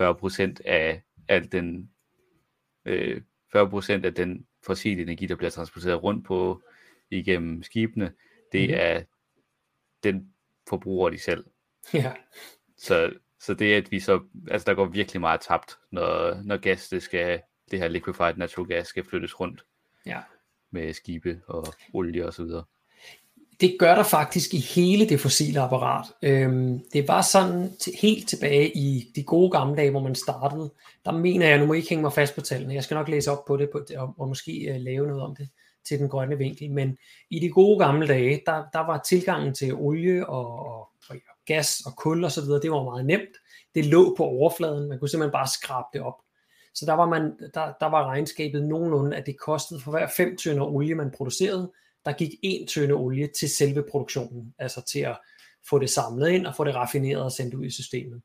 40% af al den øh, 40% af den fossile energi, der bliver transporteret rundt på igennem skibene, det mm-hmm. er den forbruger de selv. Ja. Så, så det at vi så, altså der går virkelig meget tabt, når, når gas, det skal, det her liquefied natural gas skal flyttes rundt. Ja. Med skibe og olie og så videre. Det gør der faktisk i hele det fossile apparat. Øhm, det var sådan til, helt tilbage i de gode gamle dage, hvor man startede. Der mener jeg, nu må I ikke hænge mig fast på tallene, jeg skal nok læse op på det på, og, og måske uh, lave noget om det til den grønne vinkel. Men i de gode gamle dage, der, der var tilgangen til olie og, og, og gas og kul og så videre, det var meget nemt. Det lå på overfladen, man kunne simpelthen bare skrabe det op. Så der var, man, der, der var regnskabet nogenlunde, at det kostede for hver 5 tønder olie, man producerede, der gik en tønde olie til selve produktionen, altså til at få det samlet ind og få det raffineret og sendt ud i systemet.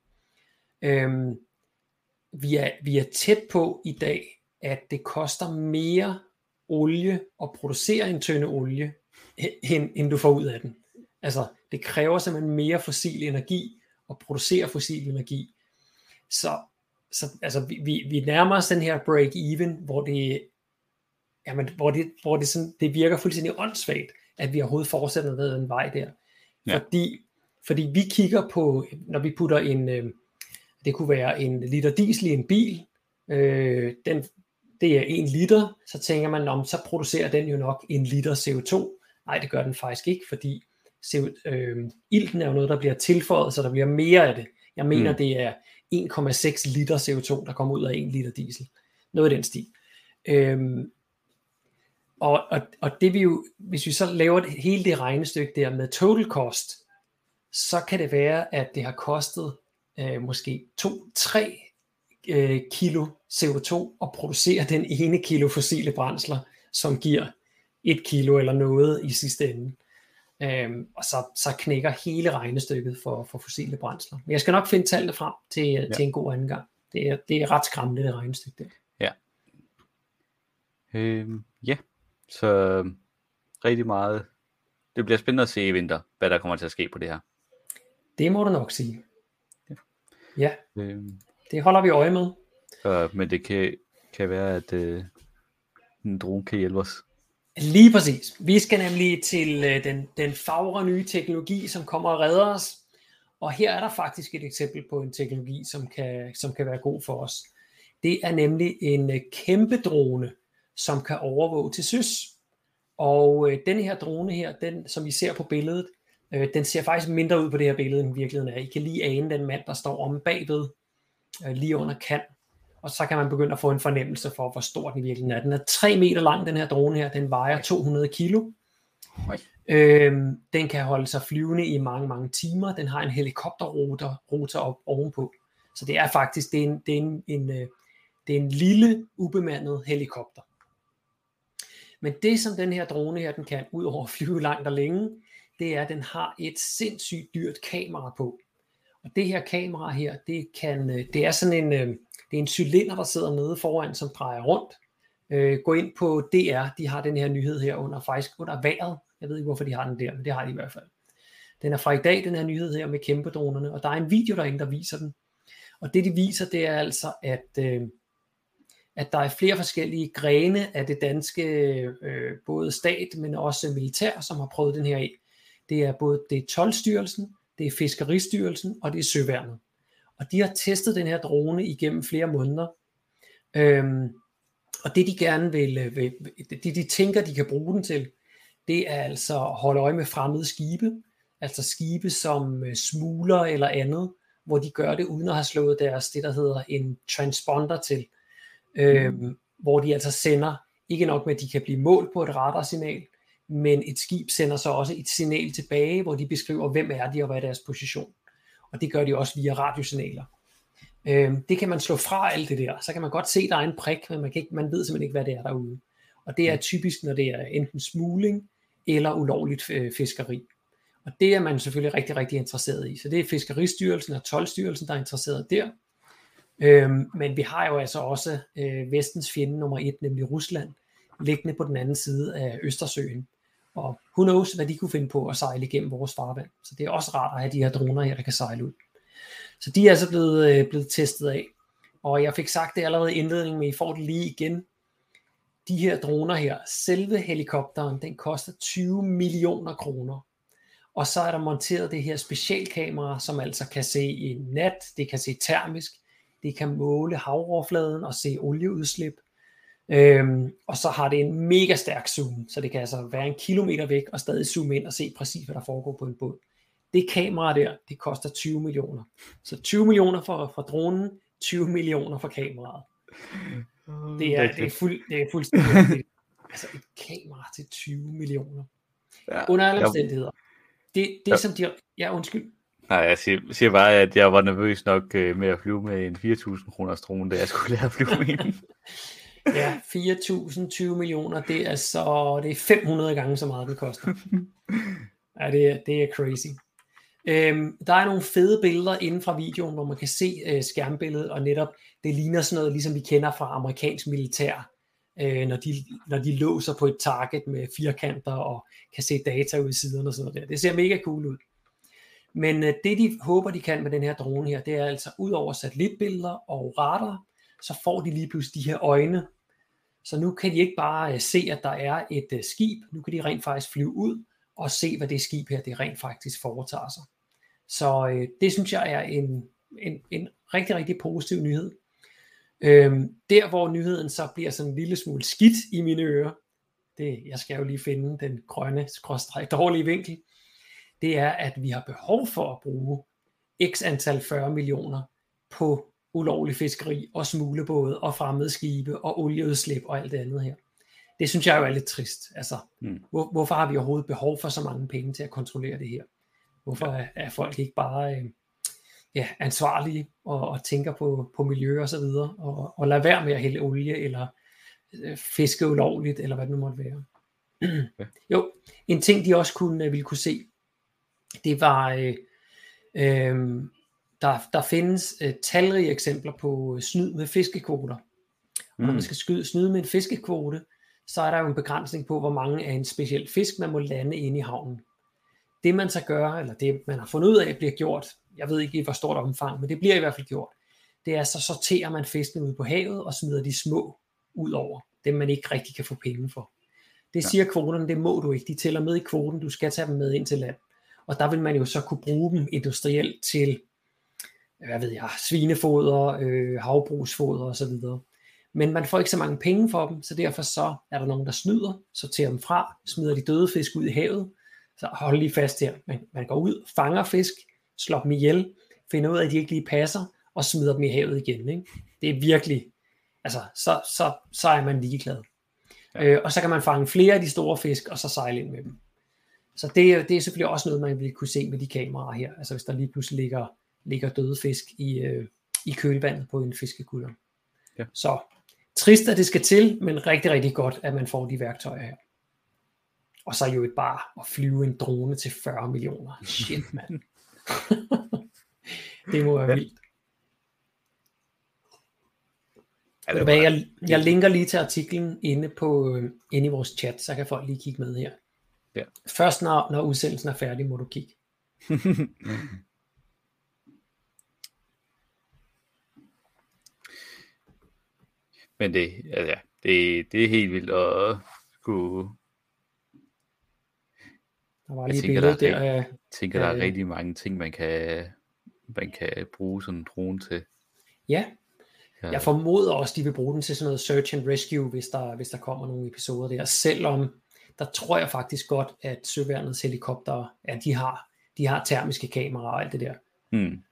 Øhm, vi, er, vi er tæt på i dag, at det koster mere olie at producere en tønde olie, end, end du får ud af den. Altså, det kræver simpelthen mere fossil energi at producere fossil energi. Så, så altså, vi, vi, nærmer os den her break-even, hvor det, jamen, hvor det, hvor det, sådan, det virker fuldstændig åndssvagt, at vi overhovedet fortsætter ned en vej der. Ja. Fordi, fordi vi kigger på, når vi putter en, øh, det kunne være en liter diesel i en bil, øh, den, det er en liter, så tænker man, om så producerer den jo nok en liter CO2. Nej, det gør den faktisk ikke, fordi CO, øh, ilten er jo noget, der bliver tilføjet, så der bliver mere af det. Jeg mener, mm. det er 1,6 liter CO2, der kommer ud af en liter diesel. Noget i den stil. Øhm, og, og, og det vi jo, hvis vi så laver det, hele det regnestykke der med total cost, så kan det være, at det har kostet øh, måske 2-3 øh, kilo CO2 og producere den ene kilo fossile brændsler, som giver et kilo eller noget i sidste ende. Øhm, og så, så knækker hele regnestykket for, for fossile brændsler. Men jeg skal nok finde tallene frem til, ja. til en god anden gang. Det er, det er ret skræmmende, det regnestykke der. Ja. Øhm, ja, så rigtig meget. Det bliver spændende at se i vinter, hvad der kommer til at ske på det her. Det må du nok sige. Ja. ja. Øhm, det holder vi øje med. Uh, men det kan, kan være, at uh, en drone kan hjælpe os. Lige præcis. Vi skal nemlig til uh, den, den fagre nye teknologi, som kommer og redder os. Og her er der faktisk et eksempel på en teknologi, som kan, som kan være god for os. Det er nemlig en uh, kæmpe drone, som kan overvåge til søs. Og uh, den her drone her, den som I ser på billedet, uh, den ser faktisk mindre ud på det her billede, end virkeligheden er. I kan lige ane den mand, der står om bagved øh, lige under kan, og så kan man begynde at få en fornemmelse for, hvor stor den virkelig er. Den er 3 meter lang, den her drone her, den vejer 200 kilo. Øhm, den kan holde sig flyvende i mange, mange timer. Den har en helikopterrotor rotor op ovenpå. Så det er faktisk det er en, det er en, en, øh, det er en lille, ubemandet helikopter. Men det, som den her drone her, den kan, ud over at flyve langt og længe, det er, at den har et sindssygt dyrt kamera på. Og det her kamera her, det, kan, øh, det er sådan en, øh, det er en cylinder, der sidder nede foran, som drejer rundt. Øh, gå ind på DR, de har den her nyhed her under, faktisk under vejret. Jeg ved ikke, hvorfor de har den der, men det har de i hvert fald. Den er fra i dag, den her nyhed her med kæmpe dronerne, og der er en video derinde, der viser den. Og det de viser, det er altså, at, øh, at der er flere forskellige grene af det danske, øh, både stat, men også militær, som har prøvet den her af. Det er både det er 12-styrelsen, det er Fiskeristyrelsen, og det er Søværnet. Og de har testet den her drone igennem flere måneder. Øhm, og det de gerne vil, øh, vil, det de tænker, de kan bruge den til, det er altså at holde øje med fremmede skibe, altså skibe som øh, smugler eller andet, hvor de gør det uden at have slået deres, det der hedder en transponder til, øhm, mm. hvor de altså sender, ikke nok med at de kan blive målt på et radarsignal, men et skib sender så også et signal tilbage, hvor de beskriver, hvem er de og hvad er deres position. Og det gør de også via radiosignaler. Øhm, det kan man slå fra alt det der. Så kan man godt se, der er en prik, men man, kan ikke, man ved simpelthen ikke, hvad det er derude. Og det er typisk, når det er enten smugling, eller ulovligt øh, fiskeri. Og det er man selvfølgelig rigtig, rigtig interesseret i. Så det er Fiskeristyrelsen og Tolvstyrelsen, der er interesseret der. Øhm, men vi har jo altså også øh, vestens fjende nummer et, nemlig Rusland, liggende på den anden side af Østersøen. Og who knows, hvad de kunne finde på at sejle igennem vores farvand. Så det er også rart at have de her droner her, der kan sejle ud. Så de er altså blevet, øh, blevet testet af. Og jeg fik sagt det allerede i indledningen, men I får det lige igen. De her droner her, selve helikopteren, den koster 20 millioner kroner. Og så er der monteret det her specialkamera, som altså kan se i nat, det kan se termisk, det kan måle havoverfladen og se olieudslip. Øhm, og så har det en mega stærk zoom, så det kan altså være en kilometer væk og stadig zoome ind og se præcis, hvad der foregår på en båd. Det kamera der, det koster 20 millioner. Så 20 millioner for, for dronen, 20 millioner for kameraet. Det er, det er, fuld, det er fuldstændig Altså et kamera til 20 millioner. Ja, Under alle omstændigheder. Det, det ja. som de... Ja, undskyld. Nej, jeg siger, siger bare, at jeg var nervøs nok øh, med at flyve med en 4.000 kroners drone, da jeg skulle lære at flyve med en. [laughs] ja, 4.020 millioner, det er så det er 500 gange så meget, det koster. [laughs] ja, det er, det er crazy. Øhm, der er nogle fede billeder inden fra videoen, hvor man kan se øh, skærmbilledet, og netop det ligner sådan noget, ligesom vi kender fra amerikansk militær, øh, når, de, når de låser på et target med firkanter og kan se data ud i siderne og sådan noget der. Det ser mega cool ud. Men øh, det de håber, de kan med den her drone her, det er altså ud over satellitbilleder og radar, så får de lige pludselig de her øjne. Så nu kan de ikke bare øh, se, at der er et øh, skib, nu kan de rent faktisk flyve ud og se, hvad det skib her, det rent faktisk foretager sig. Så øh, det synes jeg er en, en, en rigtig, rigtig positiv nyhed. Øhm, der hvor nyheden så bliver sådan en lille smule skidt i mine ører, det, jeg skal jo lige finde den grønne, skråstreg dårlige vinkel, det er, at vi har behov for at bruge x antal 40 millioner på ulovlig fiskeri og smuglebåde og fremmede skibe og olieudslip og alt det andet her. Det synes jeg jo er lidt trist. Altså, mm. hvor, hvorfor har vi overhovedet behov for så mange penge til at kontrollere det her? Hvorfor er, er folk ikke bare øh, ja, ansvarlige og, og tænker på, på miljø og så videre, og, og lader være med at hælde olie eller øh, fiske ulovligt, eller hvad det nu måtte være. ja. [clears throat] Jo, en ting de også kunne, øh, ville kunne se, det var, øh, øh, der, der findes øh, talrige eksempler på snyd med fiskekvoter. Og når man mm. skal skyde, snyde med en fiskekvote, så er der jo en begrænsning på, hvor mange af en speciel fisk, man må lande inde i havnen. Det man så gør, eller det man har fundet ud af, bliver gjort, jeg ved ikke i hvor stort omfang, men det bliver i hvert fald gjort, det er så sorterer man fiskene ud på havet og smider de små ud over, dem man ikke rigtig kan få penge for. Det siger ja. kvoterne, det må du ikke, de tæller med i kvoten, du skal tage dem med ind til land. Og der vil man jo så kunne bruge dem industrielt til, hvad ved jeg, svinefoder, øh, havbrugsfoder osv. Men man får ikke så mange penge for dem, så derfor så er der nogen, der snyder, sorterer dem fra, smider de døde fisk ud i havet. Så hold lige fast her, man, man går ud, fanger fisk, slår dem ihjel, finder ud af, at de ikke lige passer, og smider dem i havet igen. Ikke? Det er virkelig, altså, så, så, så er man ligeglad. Ja. Øh, og så kan man fange flere af de store fisk, og så sejle ind med dem. Så det, det er selvfølgelig også noget, man vil kunne se med de kameraer her. Altså hvis der lige pludselig ligger, ligger døde fisk i, øh, i kølvandet på en fiskekulder. Ja. Så trist, at det skal til, men rigtig, rigtig godt, at man får de værktøjer her. Og så jo et bare at flyve en drone til 40 millioner. Shit, mand. [laughs] det må være ja. vildt. Ja, det jeg, jeg linker lige til artiklen inde, på, øh, inde i vores chat, så kan folk lige kigge med her. Ja. Først når, når udsendelsen er færdig, må du kigge. [laughs] Men det, ja, det, det er helt vildt at skulle... Der var lige jeg tænker, der, der, jeg tænker, der er rigtig mange ting, man kan, man kan bruge sådan en drone til. Ja, jeg formoder også, de vil bruge den til sådan noget search and rescue, hvis der, hvis der kommer nogle episoder der, selvom der tror jeg faktisk godt, at søværnets helikopter, ja, de har, de har termiske kameraer og alt det der. Hmm.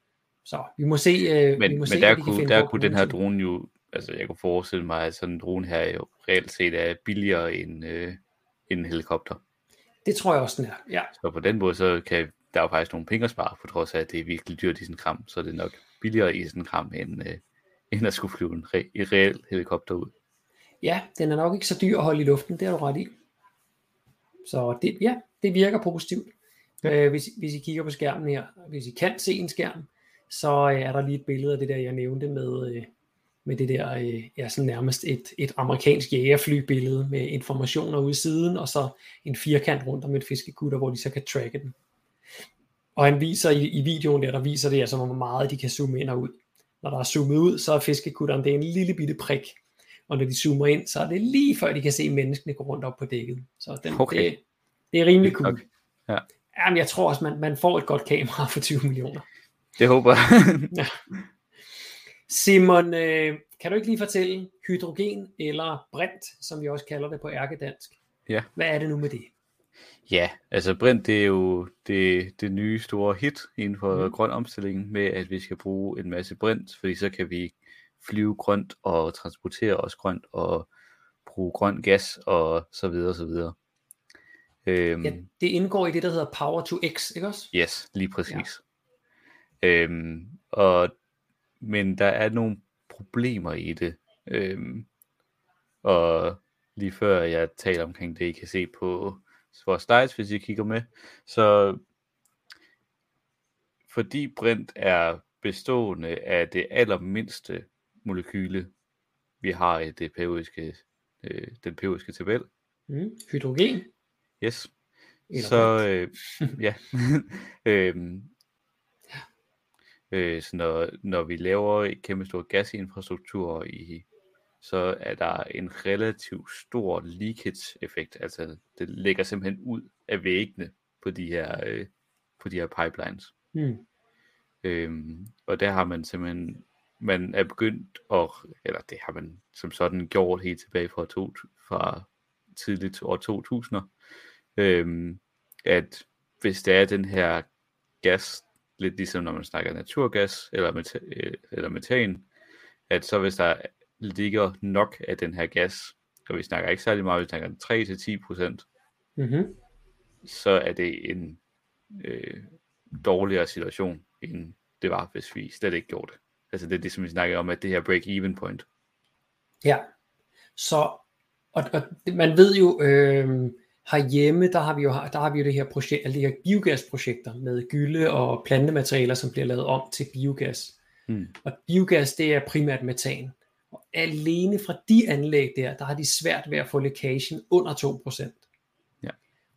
Så vi må se, øh, men, vi må men se, der, kunne, der kunne den her drone jo, altså jeg kunne forestille mig, at sådan en drone her jo reelt set er billigere end, øh, end en helikopter. Det tror jeg også, den er, ja. Så på den måde, så kan der er jo faktisk nogle penge at spare, på trods af, at det er virkelig dyrt i sådan en kram, så det er nok billigere i sådan en kram, end, øh, end at skulle flyve en re- reel helikopter ud. Ja, den er nok ikke så dyr at holde i luften, det har du ret i. Så det, ja, det virker positivt. Ja. Øh, hvis, hvis I kigger på skærmen her, hvis I kan se en skærm, så øh, er der lige et billede af det der, jeg nævnte med, øh, med det der, øh, ja, sådan nærmest et, et amerikansk jægerflybillede med informationer ude i siden, og så en firkant rundt om et fiskekutter, hvor de så kan tracke den. Og han viser i, i videoen der, der viser det altså, hvor meget de kan zoome ind og ud. Når der er zoomet ud, så er fiskekutteren det er en lille bitte prik. Og når de zoomer ind, så er det lige før de kan se menneskene gå rundt op på dækket. Så den, okay. det, det er rimelig cool. Okay. Ja. Jamen, jeg tror også, man, man får et godt kamera for 20 millioner. Det håber jeg. ja. [laughs] Simon, øh, kan du ikke lige fortælle hydrogen eller brint, som vi også kalder det på ærkedansk? Ja. Hvad er det nu med det? Ja, altså brint det er jo det, det nye store hit inden for mm. grøn omstilling med, at vi skal bruge en masse brint, fordi så kan vi flyve grønt og transportere os grønt og bruge grøn gas og så videre så videre. Øhm, ja, det indgår i det, der hedder Power to X, ikke også? Yes, lige præcis. Ja. Øhm, og, men der er nogle problemer i det. Øhm, og lige før jeg taler omkring det, I kan se på vores slides, hvis I kigger med, så fordi brint er bestående af det allermindste molekyle, vi har i det periodiske, øh, den periodiske tabel. Mm, hydrogen. Yes. Eller så øh, [laughs] ja. [laughs] øhm, øh, så når, når vi laver et kæmpe stor gasinfrastruktur i så er der en relativt stor leakage-effekt. Altså, det ligger simpelthen ud af væggene på de her, øh, på de her pipelines. Mm. Øhm, og der har man simpelthen, man er begyndt, at, eller det har man som sådan gjort helt tilbage fra, to, fra tidligt år 2000, øhm, at hvis der er den her gas, lidt ligesom når man snakker naturgas eller, meta- øh, eller metan, at så hvis der ligger nok af den her gas, og vi snakker ikke særlig meget, vi snakker 3-10%, mm-hmm. så er det en øh, dårligere situation, end det var, hvis vi slet ikke gjorde det. Altså det er det, som vi snakker om, at det her break-even point. Ja, så og, og man ved jo, øh, herhjemme, der har vi jo, der har vi jo det her projekt, altså det her biogasprojekter med gylde og plantematerialer, som bliver lavet om til biogas. Mm. Og biogas, det er primært metan. Og alene fra de anlæg der, der har de svært ved at få lækagen under 2%. Ja.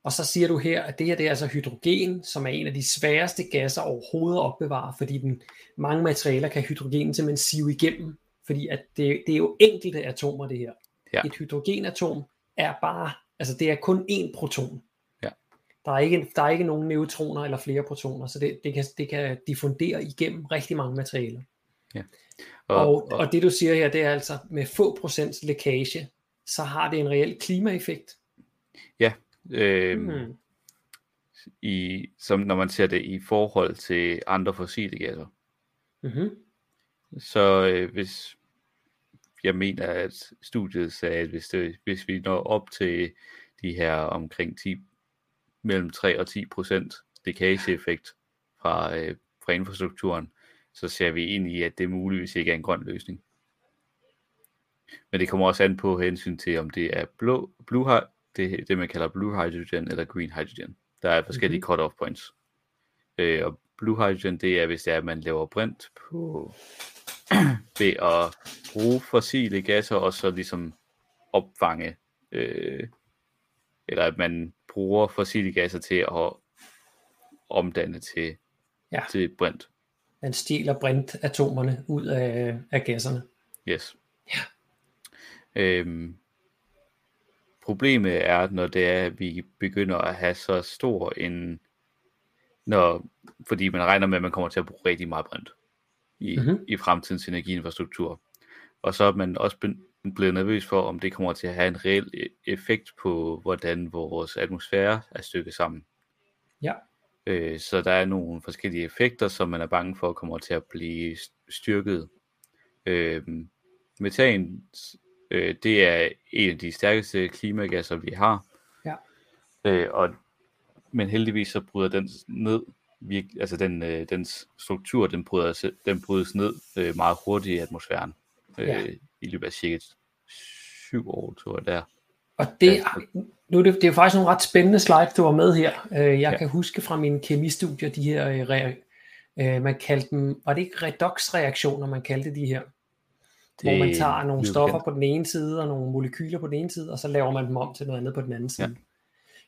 Og så siger du her, at det her det er altså hydrogen, som er en af de sværeste gasser overhovedet at opbevare, fordi den, mange materialer kan hydrogen simpelthen sive igennem, fordi at det, det er jo enkelte atomer det her. Ja. Et hydrogenatom er bare, altså det er kun én proton. Ja. Der, er ikke, der er ikke nogen neutroner eller flere protoner, så det, det, kan, det kan diffundere igennem rigtig mange materialer. Ja. Og, og, og det du siger her, det er altså med få procents lækage, så har det en reel klimaeffekt. Ja, øh, mm. i, som når man ser det i forhold til andre fossile gasser. Mm-hmm. Så øh, hvis jeg mener, at studiet sagde, at hvis, det, hvis vi når op til de her omkring 10, mellem 3 og 10 procent lækageeffekt fra, øh, fra infrastrukturen, så ser vi ind i, at det muligvis ikke er en grøn løsning. Men det kommer også an på hensyn til, om det er blå, blue, det, det man kalder blue hydrogen eller green hydrogen. Der er forskellige mm-hmm. cut-off points. Øh, og blue hydrogen, det er, hvis det er, at man laver brint på [clears throat] ved at bruge fossile gasser og så ligesom opfange, øh, eller at man bruger fossile gasser til at omdanne til, ja. til brint man stjæler brintatomerne ud af, af gasserne. Yes. Ja. Øhm, problemet er, når det er, at vi begynder at have så stor en, når, fordi man regner med, at man kommer til at bruge rigtig meget brint i, mm-hmm. i fremtidens energiinfrastruktur. Og så er man også blevet nervøs for, om det kommer til at have en reel e-, effekt på, hvordan vores atmosfære er stykket sammen. Ja. Øh, så der er nogle forskellige effekter, som man er bange for kommer til at blive styrket. Øh, metan, øh, det er en af de stærkeste klimagasser, vi har. Ja. Øh, og, men heldigvis så bryder den ned, vi, altså den, øh, dens struktur, den, bryder, den brydes ned øh, meget hurtigt i atmosfæren. Øh, ja. I løbet af cirka syv år, tror jeg der. Og det, Nu er det, det er faktisk nogle ret spændende slides, du var med her. Øh, jeg ja. kan huske fra mine kemistudier, de her, øh, man kaldte dem, var det ikke redoxreaktioner, man kaldte de her? Det hvor man tager nogle stoffer på den ene side, og nogle molekyler på den ene side, og så laver man dem om til noget andet på den anden side.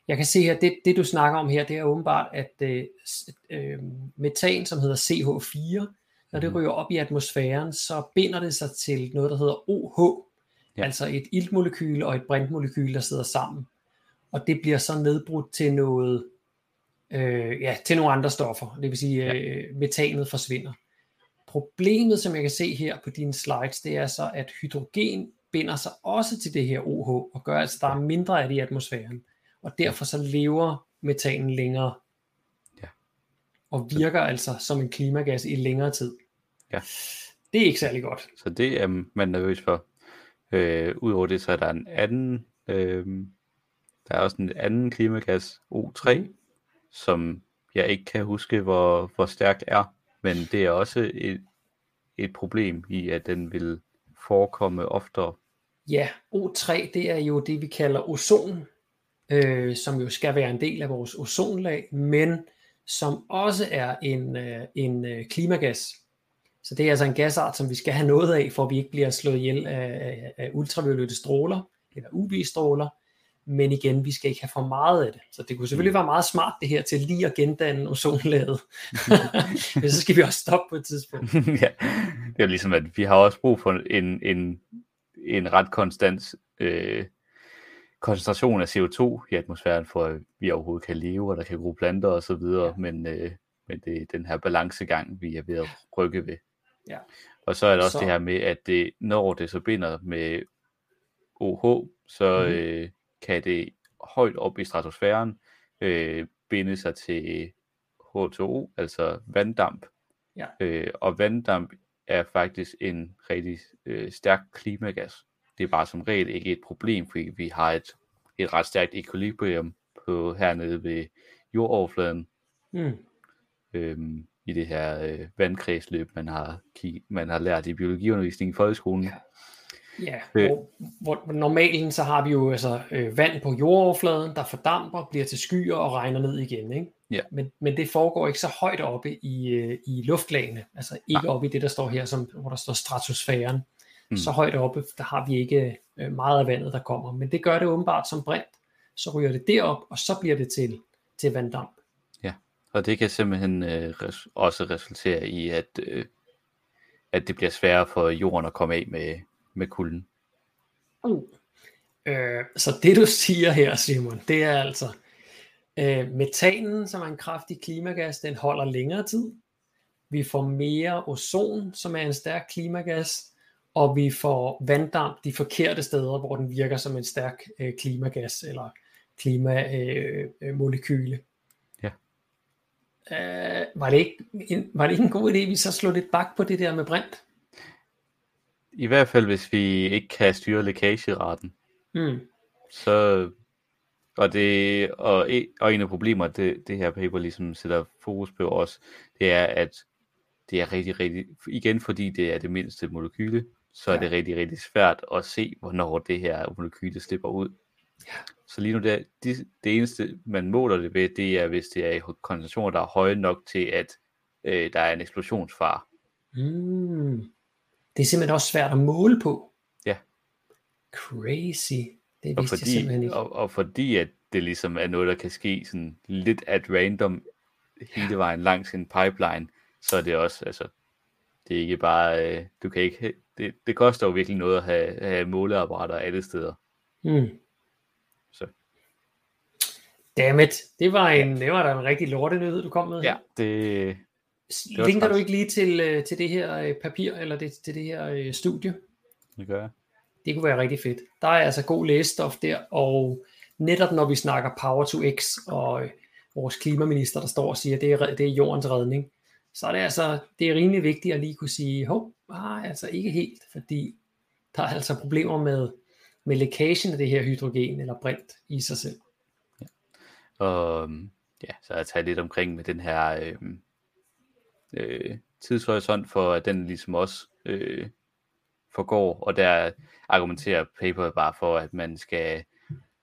Jeg kan se her, det, det du snakker om her, det er åbenbart, at øh, øh, metan, som hedder CH4, når det mhm. ryger op i atmosfæren, så binder det sig til noget, der hedder OH, ja. altså et iltmolekyl og et brintmolekyl, der sidder sammen. Og det bliver så nedbrudt til noget, øh, ja, til nogle andre stoffer. Det vil sige, ja. øh, metanet forsvinder. Problemet, som jeg kan se her på dine slides, det er så, at hydrogen binder sig også til det her OH, og gør altså, der er mindre af det i atmosfæren. Og derfor så lever metanen længere. Ja. Og virker altså som en klimagas i længere tid. Ja. Det er ikke særlig godt. Så det er man nervøs for. Øh, Udover det, så er der en anden, øh, der er også en anden klimagas, O3, mm. som jeg ikke kan huske, hvor, hvor stærk er men det er også et, et problem i, at den vil forekomme oftere. Ja, O3 det er jo det, vi kalder ozon, øh, som jo skal være en del af vores ozonlag, men som også er en, øh, en øh, klimagas. Så det er altså en gasart, som vi skal have noget af, for at vi ikke bliver slået ihjel af, af, ultraviolette stråler, eller UV-stråler, men igen, vi skal ikke have for meget af det. Så det kunne selvfølgelig mm. være meget smart det her til lige at gendanne ozonlaget. [laughs] Men så skal vi også stoppe på et tidspunkt. [laughs] ja, det er ligesom, at vi har også brug for en, en, en ret konstant øh, koncentration af CO2 i atmosfæren, for at vi overhovedet kan leve, og der kan gro planter og så videre, ja. men, øh, men det er den her balancegang, vi er ved at rykke ved. Ja. Og så er der også så... det her med, at det, når det så binder med OH, så, mm-hmm. øh, kan det højt op i stratosfæren øh, binde sig til H2O, altså vanddamp. Ja. Øh, og vanddamp er faktisk en rigtig øh, stærk klimagas. Det er bare som regel ikke et problem, fordi vi har et, et ret stærkt equilibrium på hernede ved jordoverfladen. Mm. Øhm, I det her øh, vandkredsløb, man har, man har lært i biologiundervisning i folkeskolen. Ja. Ja, øh. hvor, hvor normalen så har vi jo altså øh, vand på jordoverfladen, der fordamper, bliver til skyer og regner ned igen. Ikke? Ja. Men, men det foregår ikke så højt oppe i, øh, i luftlagene, altså ikke Nej. oppe i det, der står her, som, hvor der står stratosfæren. Mm. Så højt oppe, der har vi ikke øh, meget af vandet, der kommer. Men det gør det åbenbart som brint. Så ryger det derop, og så bliver det til, til vanddamp. Ja, og det kan simpelthen øh, res- også resultere i, at, øh, at det bliver sværere for jorden at komme af med, med kulden. Uh. Øh, så det du siger her, Simon, det er altså, øh, metanen, som er en kraftig klimagas, den holder længere tid. Vi får mere ozon, som er en stærk klimagas, og vi får vanddamp de forkerte steder, hvor den virker som en stærk øh, klimagas eller klimamolekyle. Øh, ja. Øh, var, det ikke en, var det ikke en god idé, at vi så slog lidt bak på det der med brint? I hvert fald, hvis vi ikke kan styre lækageraten. Mm. Så, og, det, og, og en af problemer, det, det her paper ligesom sætter fokus på også, det er, at det er rigtig, rigtig, igen fordi det er det mindste molekyle, så ja. er det rigtig, rigtig svært at se, hvornår det her molekyle slipper ud. Ja. Så lige nu, det, det, det eneste, man måler det ved, det er, hvis det er i koncentrationer, der er høje nok til, at øh, der er en eksplosionsfar. Mm det er simpelthen også svært at måle på. Ja. Crazy. Det vidste og fordi, jeg simpelthen ikke. Og, og fordi at det ligesom er noget, der kan ske sådan lidt at random hele vejen langs en pipeline, så er det også, altså, det er ikke bare, øh, du kan ikke, det, det koster jo virkelig noget at have, have måleapparater alle steder. Mm. Så. Dammit, det var, en, det var da en rigtig lortenyhed, du kom med. Ja, det, Linker du ikke lige til, øh, til det her øh, papir, eller det, til det her øh, studie? Det gør jeg. Det kunne være rigtig fedt. Der er altså god læsestof der, og netop når vi snakker Power to X, og vores klimaminister, der står og siger, at det er, det er jordens redning, så er det altså, det er rimelig vigtigt at lige kunne sige, hov, ah, altså ikke helt, fordi der er altså problemer med, med lækagen af det her hydrogen eller brint i sig selv. Ja. Og ja, så jeg tager lidt omkring med den her øh, øh, tidshorisont for, at den ligesom også øh, forgår, og der argumenterer paper bare for, at man skal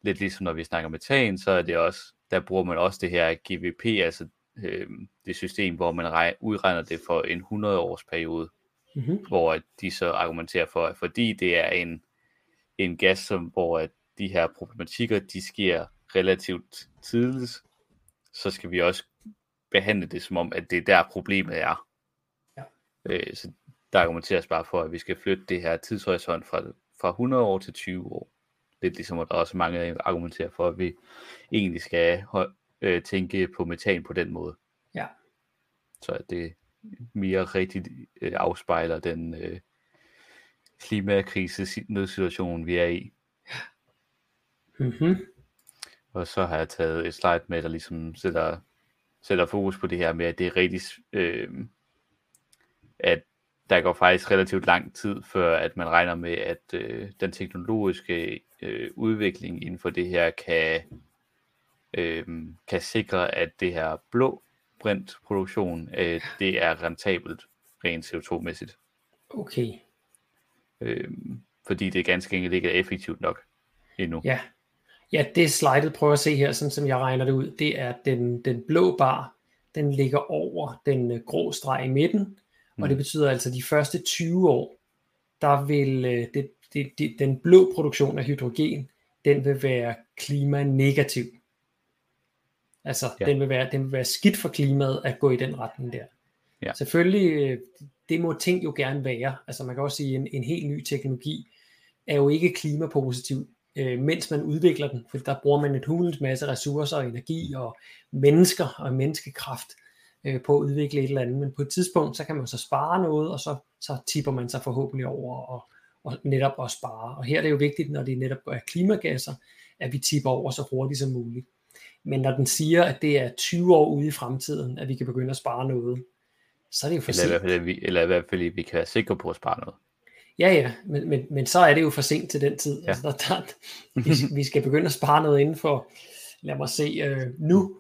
lidt ligesom når vi snakker metan, så er det også, der bruger man også det her GVP, altså øh, det system, hvor man regner, udregner det for en 100 års periode, mm-hmm. hvor de så argumenterer for, at fordi det er en, en gas, som, hvor at de her problematikker, de sker relativt tidligt, så skal vi også behandle det som om, at det er der problemet er. Ja. Øh, så der argumenteres bare for, at vi skal flytte det her tidshorisont fra, fra 100 år til 20 år. Lidt ligesom, at der også mange argumenterer for, at vi egentlig skal øh, tænke på metan på den måde. Ja. Så det mere rigtigt øh, afspejler den øh, klimakrise nødsituation, vi er i. Mm-hmm. Og så har jeg taget et slide med, der ligesom sætter, sætter fokus på det her med, at det er rigtig, øh, at der går faktisk relativt lang tid, før at man regner med, at øh, den teknologiske øh, udvikling inden for det her kan, øh, kan sikre, at det her blå brintproduktion, øh, det er rentabelt rent CO2-mæssigt. Okay. Øh, fordi det ganske enkelt ikke er effektivt nok endnu. Ja, ja det slidet prøver at se her, sådan som jeg regner det ud, det er den, den blå bar, den ligger over den øh, grå streg i midten, mm. og det betyder altså, at de første 20 år, der vil øh, det, det, det, den blå produktion af hydrogen, den vil være klimanegativ. Altså, ja. den, vil være, den vil være skidt for klimaet at gå i den retning der. Ja. Selvfølgelig, øh, det må ting jo gerne være. Altså, man kan også sige, at en, en helt ny teknologi er jo ikke klimapositiv, øh, mens man udvikler den, for der bruger man et hulens masse ressourcer og energi og mennesker og menneskekraft øh, på at udvikle et eller andet. Men på et tidspunkt, så kan man så spare noget, og så, så tipper man sig forhåbentlig over og, og netop også spare. Og her er det jo vigtigt, når det netop er klimagasser, at vi tipper over så hurtigt som muligt. Men når den siger, at det er 20 år ude i fremtiden, at vi kan begynde at spare noget, så er det jo for eller, sent. I hvert fald, vi, eller i hvert fald, vi kan være sikre på at spare noget. Ja, ja, men, men, men så er det jo for sent til den tid. Ja. Altså, der, der, vi, vi skal begynde at spare noget inden for, lad mig se, øh, nu.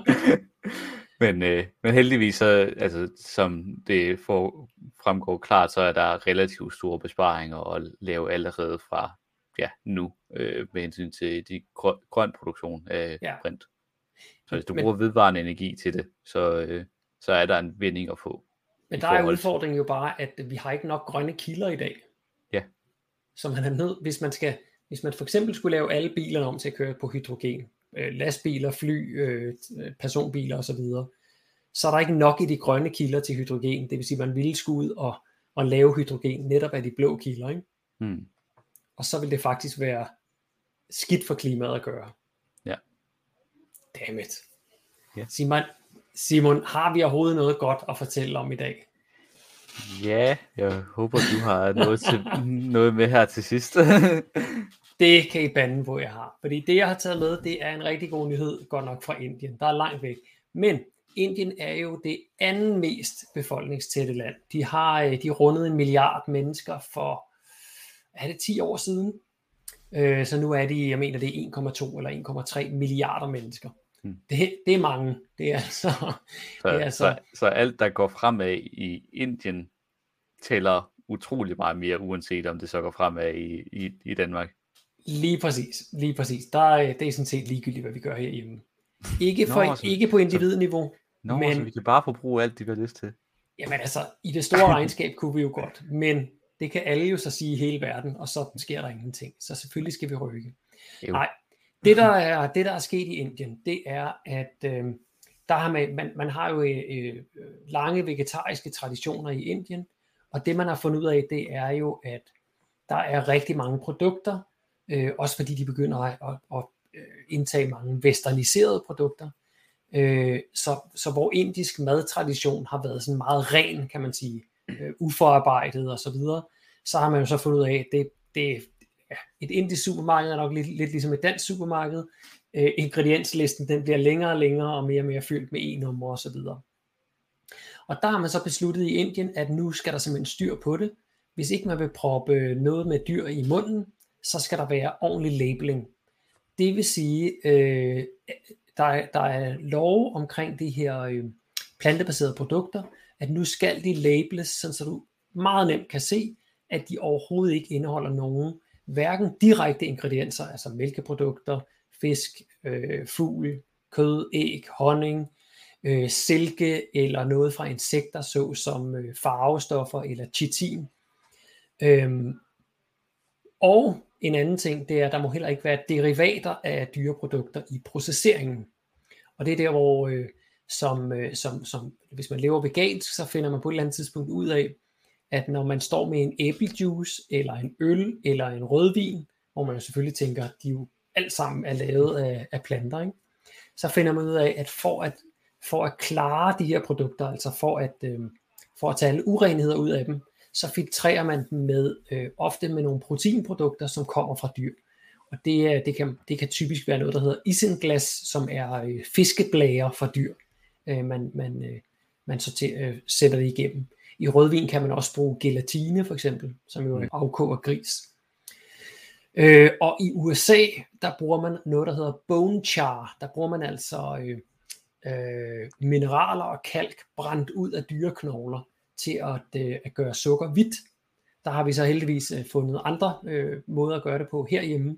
[laughs] men, øh, men heldigvis, så, altså, som det får, fremgår klart, så er der relativt store besparinger at lave allerede fra ja, nu øh, med hensyn til de grøn, grøn produktion af ja. brint. Så hvis du men, bruger vedvarende energi til det, så, øh, så er der en vinding at få. Men der er udfordringen jo bare, at vi har ikke nok grønne kilder i dag. Ja. Så man er nødt, hvis man skal, hvis man for eksempel skulle lave alle bilerne om til at køre på hydrogen, øh, lastbiler, fly, øh, personbiler osv., så er der ikke nok i de grønne kilder til hydrogen. Det vil sige, at man ville skulle ud og, og lave hydrogen netop af de blå kilder. Ikke? Hmm og så vil det faktisk være skidt for klimaet at gøre. Ja. Dammit. Ja. Simon, Simon, har vi overhovedet noget godt at fortælle om i dag? Ja, jeg håber, du har noget, til, noget med her til sidst. [laughs] det kan I bande, hvor jeg har. Fordi det, jeg har taget med, det er en rigtig god nyhed, godt nok fra Indien. Der er langt væk. Men Indien er jo det anden mest befolkningstætte land. De har øh, de rundet en milliard mennesker for er det 10 år siden? Øh, så nu er de, jeg mener, det er 1,2 eller 1,3 milliarder mennesker. Hmm. Det, det er mange. Det er altså, så, det er altså... Så, så alt, der går fremad i Indien, tæller utrolig meget mere, uanset om det så går fremad i, i, i Danmark. Lige præcis, lige præcis. Der er, det er sådan set ligegyldigt, hvad vi gør herhjemme. Ikke, for, Nå, så, ikke på individniveau. Nå, men, så vi kan bare forbruge alt, de vi har lyst til. Jamen altså, i det store [laughs] regnskab kunne vi jo godt, men det kan alle jo så sige i hele verden, og så sker der ingenting. Så selvfølgelig skal vi rykke. Jo. Nej, det der, er, det der er sket i Indien, det er, at øh, der har man, man, man har jo øh, øh, lange vegetariske traditioner i Indien, og det man har fundet ud af, det er jo, at der er rigtig mange produkter, øh, også fordi de begynder at, at, at øh, indtage mange westerniserede produkter, øh, så, så hvor indisk madtradition har været sådan meget ren, kan man sige, øh, uforarbejdet og så videre, så har man jo så fundet ud af, at det, det, ja, et indisk supermarked er nok lidt, lidt ligesom et dansk supermarked. Øh, ingredienslisten den bliver længere og længere og mere og mere fyldt med e-numre og så videre. Og der har man så besluttet i Indien, at nu skal der simpelthen styr på det. Hvis ikke man vil proppe noget med dyr i munden, så skal der være ordentlig labeling. Det vil sige, øh, der, er, der er lov omkring de her øh, plantebaserede produkter, at nu skal de labels, sådan så du meget nemt kan se, at de overhovedet ikke indeholder nogen hverken direkte ingredienser, altså mælkeprodukter, fisk, øh, fugl, kød, æg, honning, øh, silke eller noget fra insekter, så som øh, farvestoffer eller chitin. Øhm, og en anden ting, det er, at der må heller ikke være derivater af dyreprodukter i processeringen. Og det er der, hvor øh, som, øh, som, som, hvis man lever vegansk, så finder man på et eller andet tidspunkt ud af, at når man står med en æblejuice, eller en øl, eller en rødvin, hvor man jo selvfølgelig tænker, at de jo alt sammen er lavet af, af planter, ikke? så finder man ud af, at for at, for at klare de her produkter, altså for at, øh, for at tage alle urenheder ud af dem, så filtrerer man dem med øh, ofte med nogle proteinprodukter, som kommer fra dyr. Og det, det, kan, det kan typisk være noget, der hedder isinglas, som er øh, fiskeblæger fra dyr. Øh, man man, øh, man sorter, øh, sætter det igennem. I rødvin kan man også bruge gelatine for eksempel, som jo er afkoger gris. Øh, og i USA, der bruger man noget, der hedder bone char. Der bruger man altså øh, øh, mineraler og kalk brændt ud af dyreknogler til at, øh, at gøre sukker hvidt. Der har vi så heldigvis øh, fundet andre øh, måder at gøre det på herhjemme,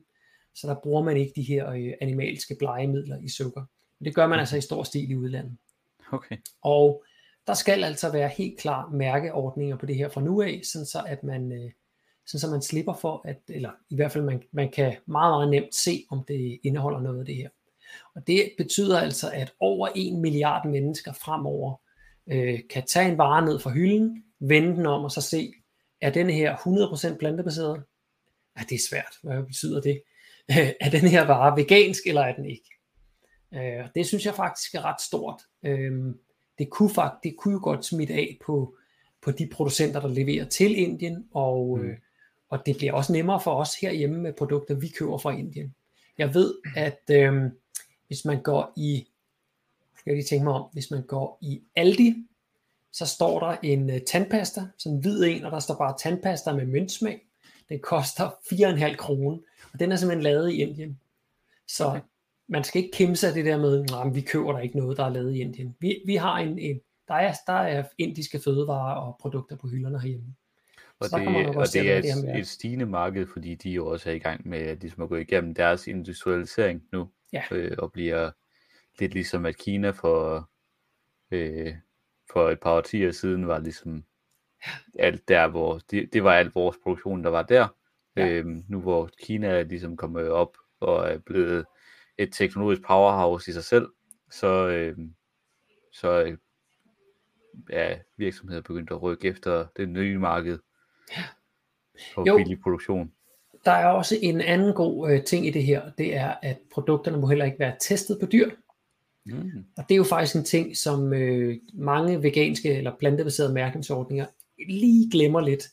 så der bruger man ikke de her øh, animalske blegemidler i sukker. Men det gør man altså i stor stil i udlandet. Okay. Og der skal altså være helt klar mærkeordninger på det her fra nu af, sådan så at man, øh, sådan så man slipper for, at, eller i hvert fald man, man kan meget, meget nemt se, om det indeholder noget af det her. Og det betyder altså, at over en milliard mennesker fremover øh, kan tage en vare ned fra hylden, vende den om og så se, er den her 100% plantebaseret? Ja, det er svært. Hvad betyder det? [laughs] er den her vare vegansk, eller er den ikke? Øh, det synes jeg faktisk er ret stort. Øh, det, kunne faktisk, det kunne jo godt smitte af på, på de producenter, der leverer til Indien, og, mm. øh, og det bliver også nemmere for os herhjemme med produkter, vi køber fra Indien. Jeg ved, at øh, hvis man går i, skal jeg lige tænke mig om, hvis man går i Aldi, så står der en uh, tandpasta, sådan en hvid en, og der står bare tandpasta med myntsmag. Den koster 4,5 kroner, og den er simpelthen lavet i Indien. Så man skal ikke kæmpe sig det der med, at vi køber der ikke noget, der er lavet i Indien. Vi, vi har en, en der, er, der er indiske fødevarer og produkter på hylderne herhjemme. Og det, og det er et, det et stigende marked, fordi de jo også er i gang med at ligesom at gå igennem deres industrialisering nu, ja. øh, og bliver lidt ligesom at Kina for, øh, for et par årtier siden var ligesom alt der, hvor det, det var alt vores produktion, der var der. Ja. Øh, nu hvor Kina er ligesom kommet op og er blevet et teknologisk powerhouse i sig selv, så, øh, så øh, er virksomheder begyndt at rykke efter det nye marked på jo, billig produktion. Der er også en anden god øh, ting i det her, det er, at produkterne må heller ikke være testet på dyr. Mm. Og det er jo faktisk en ting, som øh, mange veganske eller plantebaserede mærkningsordninger lige glemmer lidt.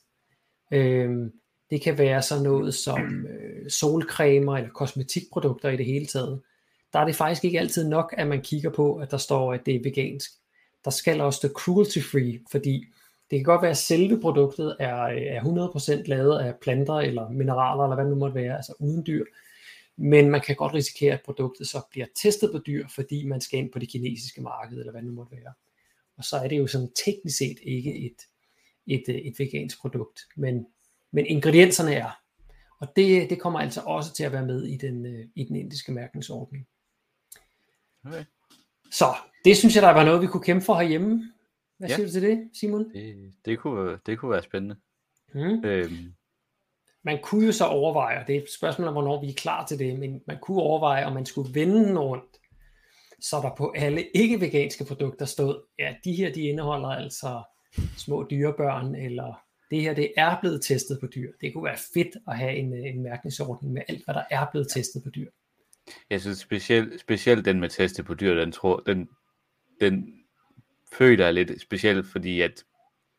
Øh, det kan være sådan noget som øh, solcremer eller kosmetikprodukter i det hele taget. Der er det faktisk ikke altid nok, at man kigger på, at der står, at det er vegansk. Der skal også det cruelty free, fordi det kan godt være, at selve produktet er, øh, er 100% lavet af planter eller mineraler, eller hvad det nu måtte være, altså uden dyr. Men man kan godt risikere, at produktet så bliver testet på dyr, fordi man skal ind på det kinesiske marked, eller hvad det nu måtte være. Og så er det jo sådan teknisk set ikke et, et, øh, et vegansk produkt. Men men ingredienserne er. Og det, det kommer altså også til at være med i den, øh, i den indiske mærkningsordning. Okay. Så det synes jeg, der var noget, vi kunne kæmpe for herhjemme. Hvad ja. siger du til det, Simon? Det, det, kunne, det kunne være spændende. Mm. Øhm. Man kunne jo så overveje, og det er et spørgsmål om, hvornår vi er klar til det, men man kunne overveje, om man skulle vende den rundt, så der på alle ikke-veganske produkter stod, ja, de her, de indeholder altså små dyrebørn, eller det her det er blevet testet på dyr. Det kunne være fedt at have en, øh, en mærkningsordning med alt, hvad der er blevet testet på dyr. Jeg synes specielt, specielt den med testet på dyr, den, tror, den, den føler jeg lidt specielt, fordi at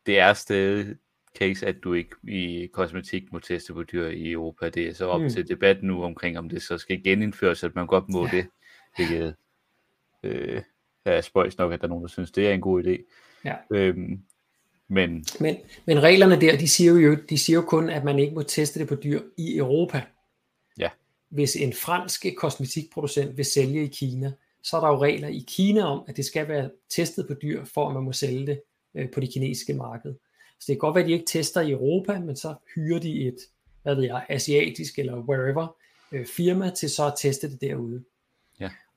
det er stadig case, at du ikke i kosmetik må teste på dyr i Europa. Det er så op mm. til debat nu omkring, om det så skal genindføres, at man godt må ja. det. Hvilket øh, er spøjs nok, at der er nogen, der synes, det er en god idé. Ja. Øhm, men, men, men reglerne der, de siger, jo, de siger jo kun, at man ikke må teste det på dyr i Europa. Ja. Hvis en fransk kosmetikproducent vil sælge i Kina, så er der jo regler i Kina om, at det skal være testet på dyr, for at man må sælge det øh, på det kinesiske marked. Så det kan godt være, at de ikke tester i Europa, men så hyrer de et, hvad ved jeg, asiatisk eller wherever øh, firma til så at teste det derude.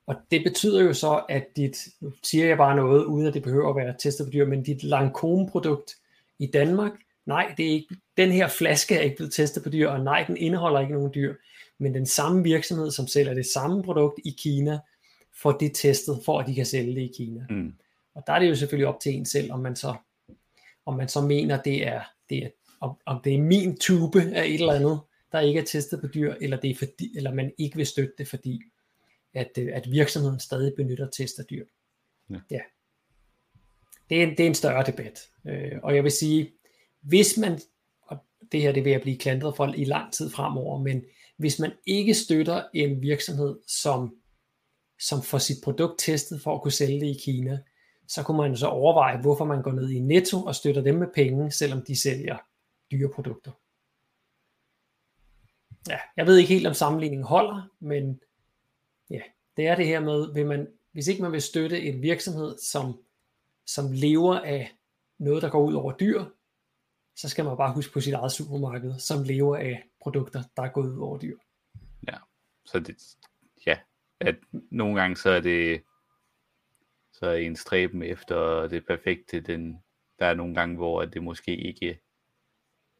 Og det betyder jo så, at dit, nu siger jeg bare noget, uden at det behøver at være testet på dyr, men dit Lancome-produkt i Danmark, nej, det er ikke, den her flaske er ikke blevet testet på dyr, og nej, den indeholder ikke nogen dyr, men den samme virksomhed, som sælger det samme produkt i Kina, får det testet, for at de kan sælge det i Kina. Mm. Og der er det jo selvfølgelig op til en selv, om man så, om man så mener, det er, det er om, om det er min tube af et eller andet, der ikke er testet på dyr, eller, det er fordi, eller man ikke vil støtte det, fordi at, øh, at virksomheden stadig benytter test af dyr. Ja. ja. Det, er, det er en større debat. Øh, og jeg vil sige, hvis man, og det her det vil jeg blive klandret for i lang tid fremover, men hvis man ikke støtter en virksomhed, som, som får sit produkt testet for at kunne sælge det i Kina, så kunne man så overveje, hvorfor man går ned i Netto og støtter dem med penge, selvom de sælger dyre produkter. Ja, jeg ved ikke helt, om sammenligningen holder, men det er det her med, vil man, hvis ikke man vil støtte en virksomhed, som, som lever af noget, der går ud over dyr, så skal man bare huske på sit eget supermarked, som lever af produkter, der er gået ud over dyr. Ja, så det, ja, at nogle gange så er det, så er en stræben efter det perfekte, den, der er nogle gange, hvor det måske ikke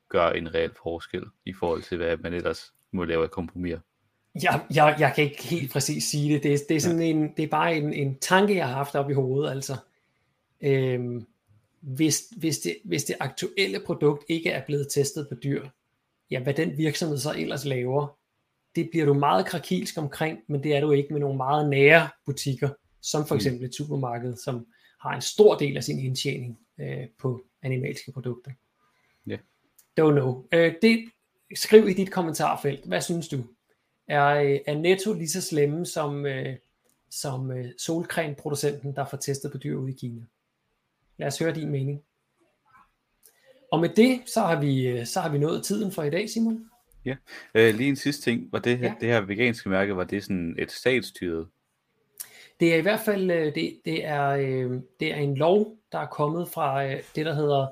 gør en reel forskel i forhold til, hvad man ellers må lave af kompromis. Jeg, jeg, jeg kan ikke helt præcis sige det. Det er, det er, sådan en, det er bare en, en tanke, jeg har haft op i hovedet. Altså, øhm, hvis, hvis, det, hvis det aktuelle produkt ikke er blevet testet på dyr, ja, hvad den virksomhed så ellers laver, det bliver du meget krakilsk omkring, men det er du ikke med nogle meget nære butikker, som for eksempel et supermarked, som har en stor del af sin indtjening øh, på animalske produkter. Ja. Don't know. Øh, det, skriv i dit kommentarfelt, hvad synes du? Er, øh, er Netto lige så slemme som, øh, som øh, solcreme-producenten, der får testet på dyr ude i Kina? Lad os høre din mening. Og med det, så har vi, øh, så har vi nået tiden for i dag, Simon. Ja, øh, lige en sidste ting. Var det her, Ja. det her veganske mærke, var det sådan et statsstyret? Det er i hvert fald øh, det, det, er, det er en lov, der er kommet fra det, der hedder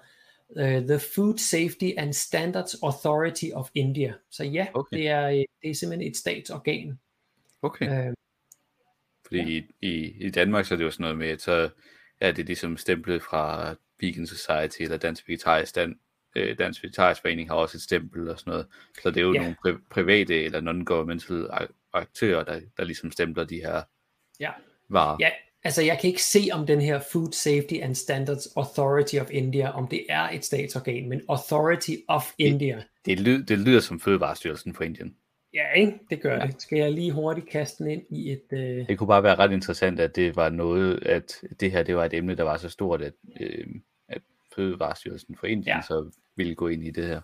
uh, The Food Safety and Standards Authority of India. Så ja, Okay. det, er, øh, det er simpelthen et statsorgan. Okay. Øh, Fordi ja. i, i, i Danmark så er det jo sådan noget med, at så er det ligesom stemplet fra Vegan Society eller Dansk Vegetarisk Stand, øh, Dansk Vegetarisk Forening har også et stempel og sådan noget. Så det er jo Ja. nogle pri- private eller non-governmental ak- aktører, der, der ligesom stempler de her ja. varer. ja, altså jeg kan ikke se om den her Food Safety and Standards Authority of India, om det er et statsorgan, men Authority of India. Det, lyder, det lyder som Fødevarestyrelsen for Indien. Ja, ikke? det gør Ja. det. Skal jeg lige hurtigt kaste den ind i et... Øh... Det kunne bare være ret interessant, at det var noget, at det her det var et emne, der var så stort, at, øh, at Fødevarestyrelsen for Indien Ja. ja. så ville gå ind i det her.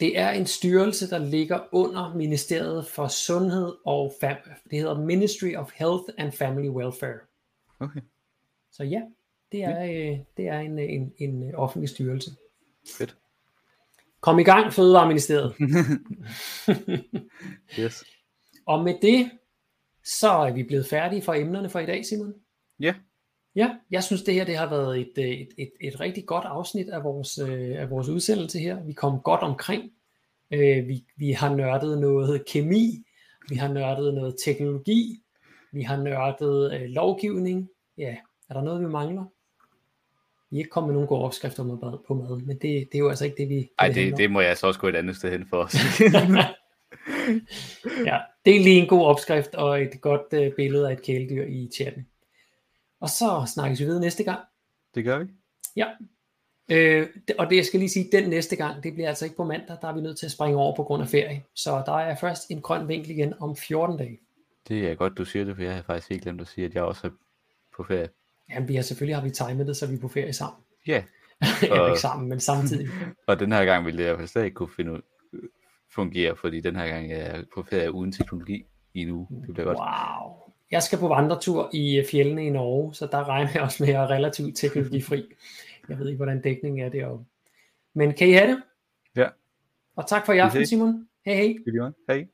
Det er en styrelse, der ligger under Ministeriet for Sundhed og Fam- det hedder Ministry of Health and Family Welfare. Okay, Så ja, det er, øh, det er en, en, en offentlig styrelse. fedt. Kom i gang, Fødevareministeriet. [laughs] [laughs] Yes. og med det, så er vi blevet færdige for emnerne for i dag, Simon. Ja, Ja, jeg synes det her det har været et, øh, et, et, et rigtig godt afsnit af vores, øh, af vores udsendelse her. Vi kom godt omkring. Øh, vi, vi har nørdet noget kemi, vi har nørdet noget teknologi, vi har nørdet øh, lovgivning. Ja, er der noget, vi mangler? Vi er ikke kommet med nogen gode opskrifter på mad, på mad men det, det er jo altså ikke det, vi... ej, handler det, om. det må jeg så også gå et andet sted hen for os. [laughs] ja, det er lige en god opskrift og et godt øh, billede af et kæledyr i chatten. Og så snakkes vi ved næste gang. det gør vi. Ja. Øh, det- og det jeg skal lige sige, den næste gang, det bliver altså ikke på mandag, der er vi nødt til at springe over på grund af ferie. Så der er først en grøn vinkel igen om 14 dage. Det er godt, du siger det, for jeg har faktisk ikke glemt at sige, at jeg også er på ferie. Jamen, vi har selvfølgelig har vi timet det, så vi er på ferie sammen. Ja, [laughs] Eller Og- ikke sammen, men samtidig. [laughs] og den her gang ville det i hvert fald stadig ikke kunne finde ud, fungere, fordi den her gang er jeg på ferie uden teknologi i en uge. Det bliver godt. Wow. Jeg skal på vandretur i fjellene i Norge, så der regner jeg også med, at jeg er relativt teknologifri. Jeg ved ikke, hvordan dækningen er deroppe. Men kan I have det? Ja. Og tak for i aften. Simon. Hej hej. Hej.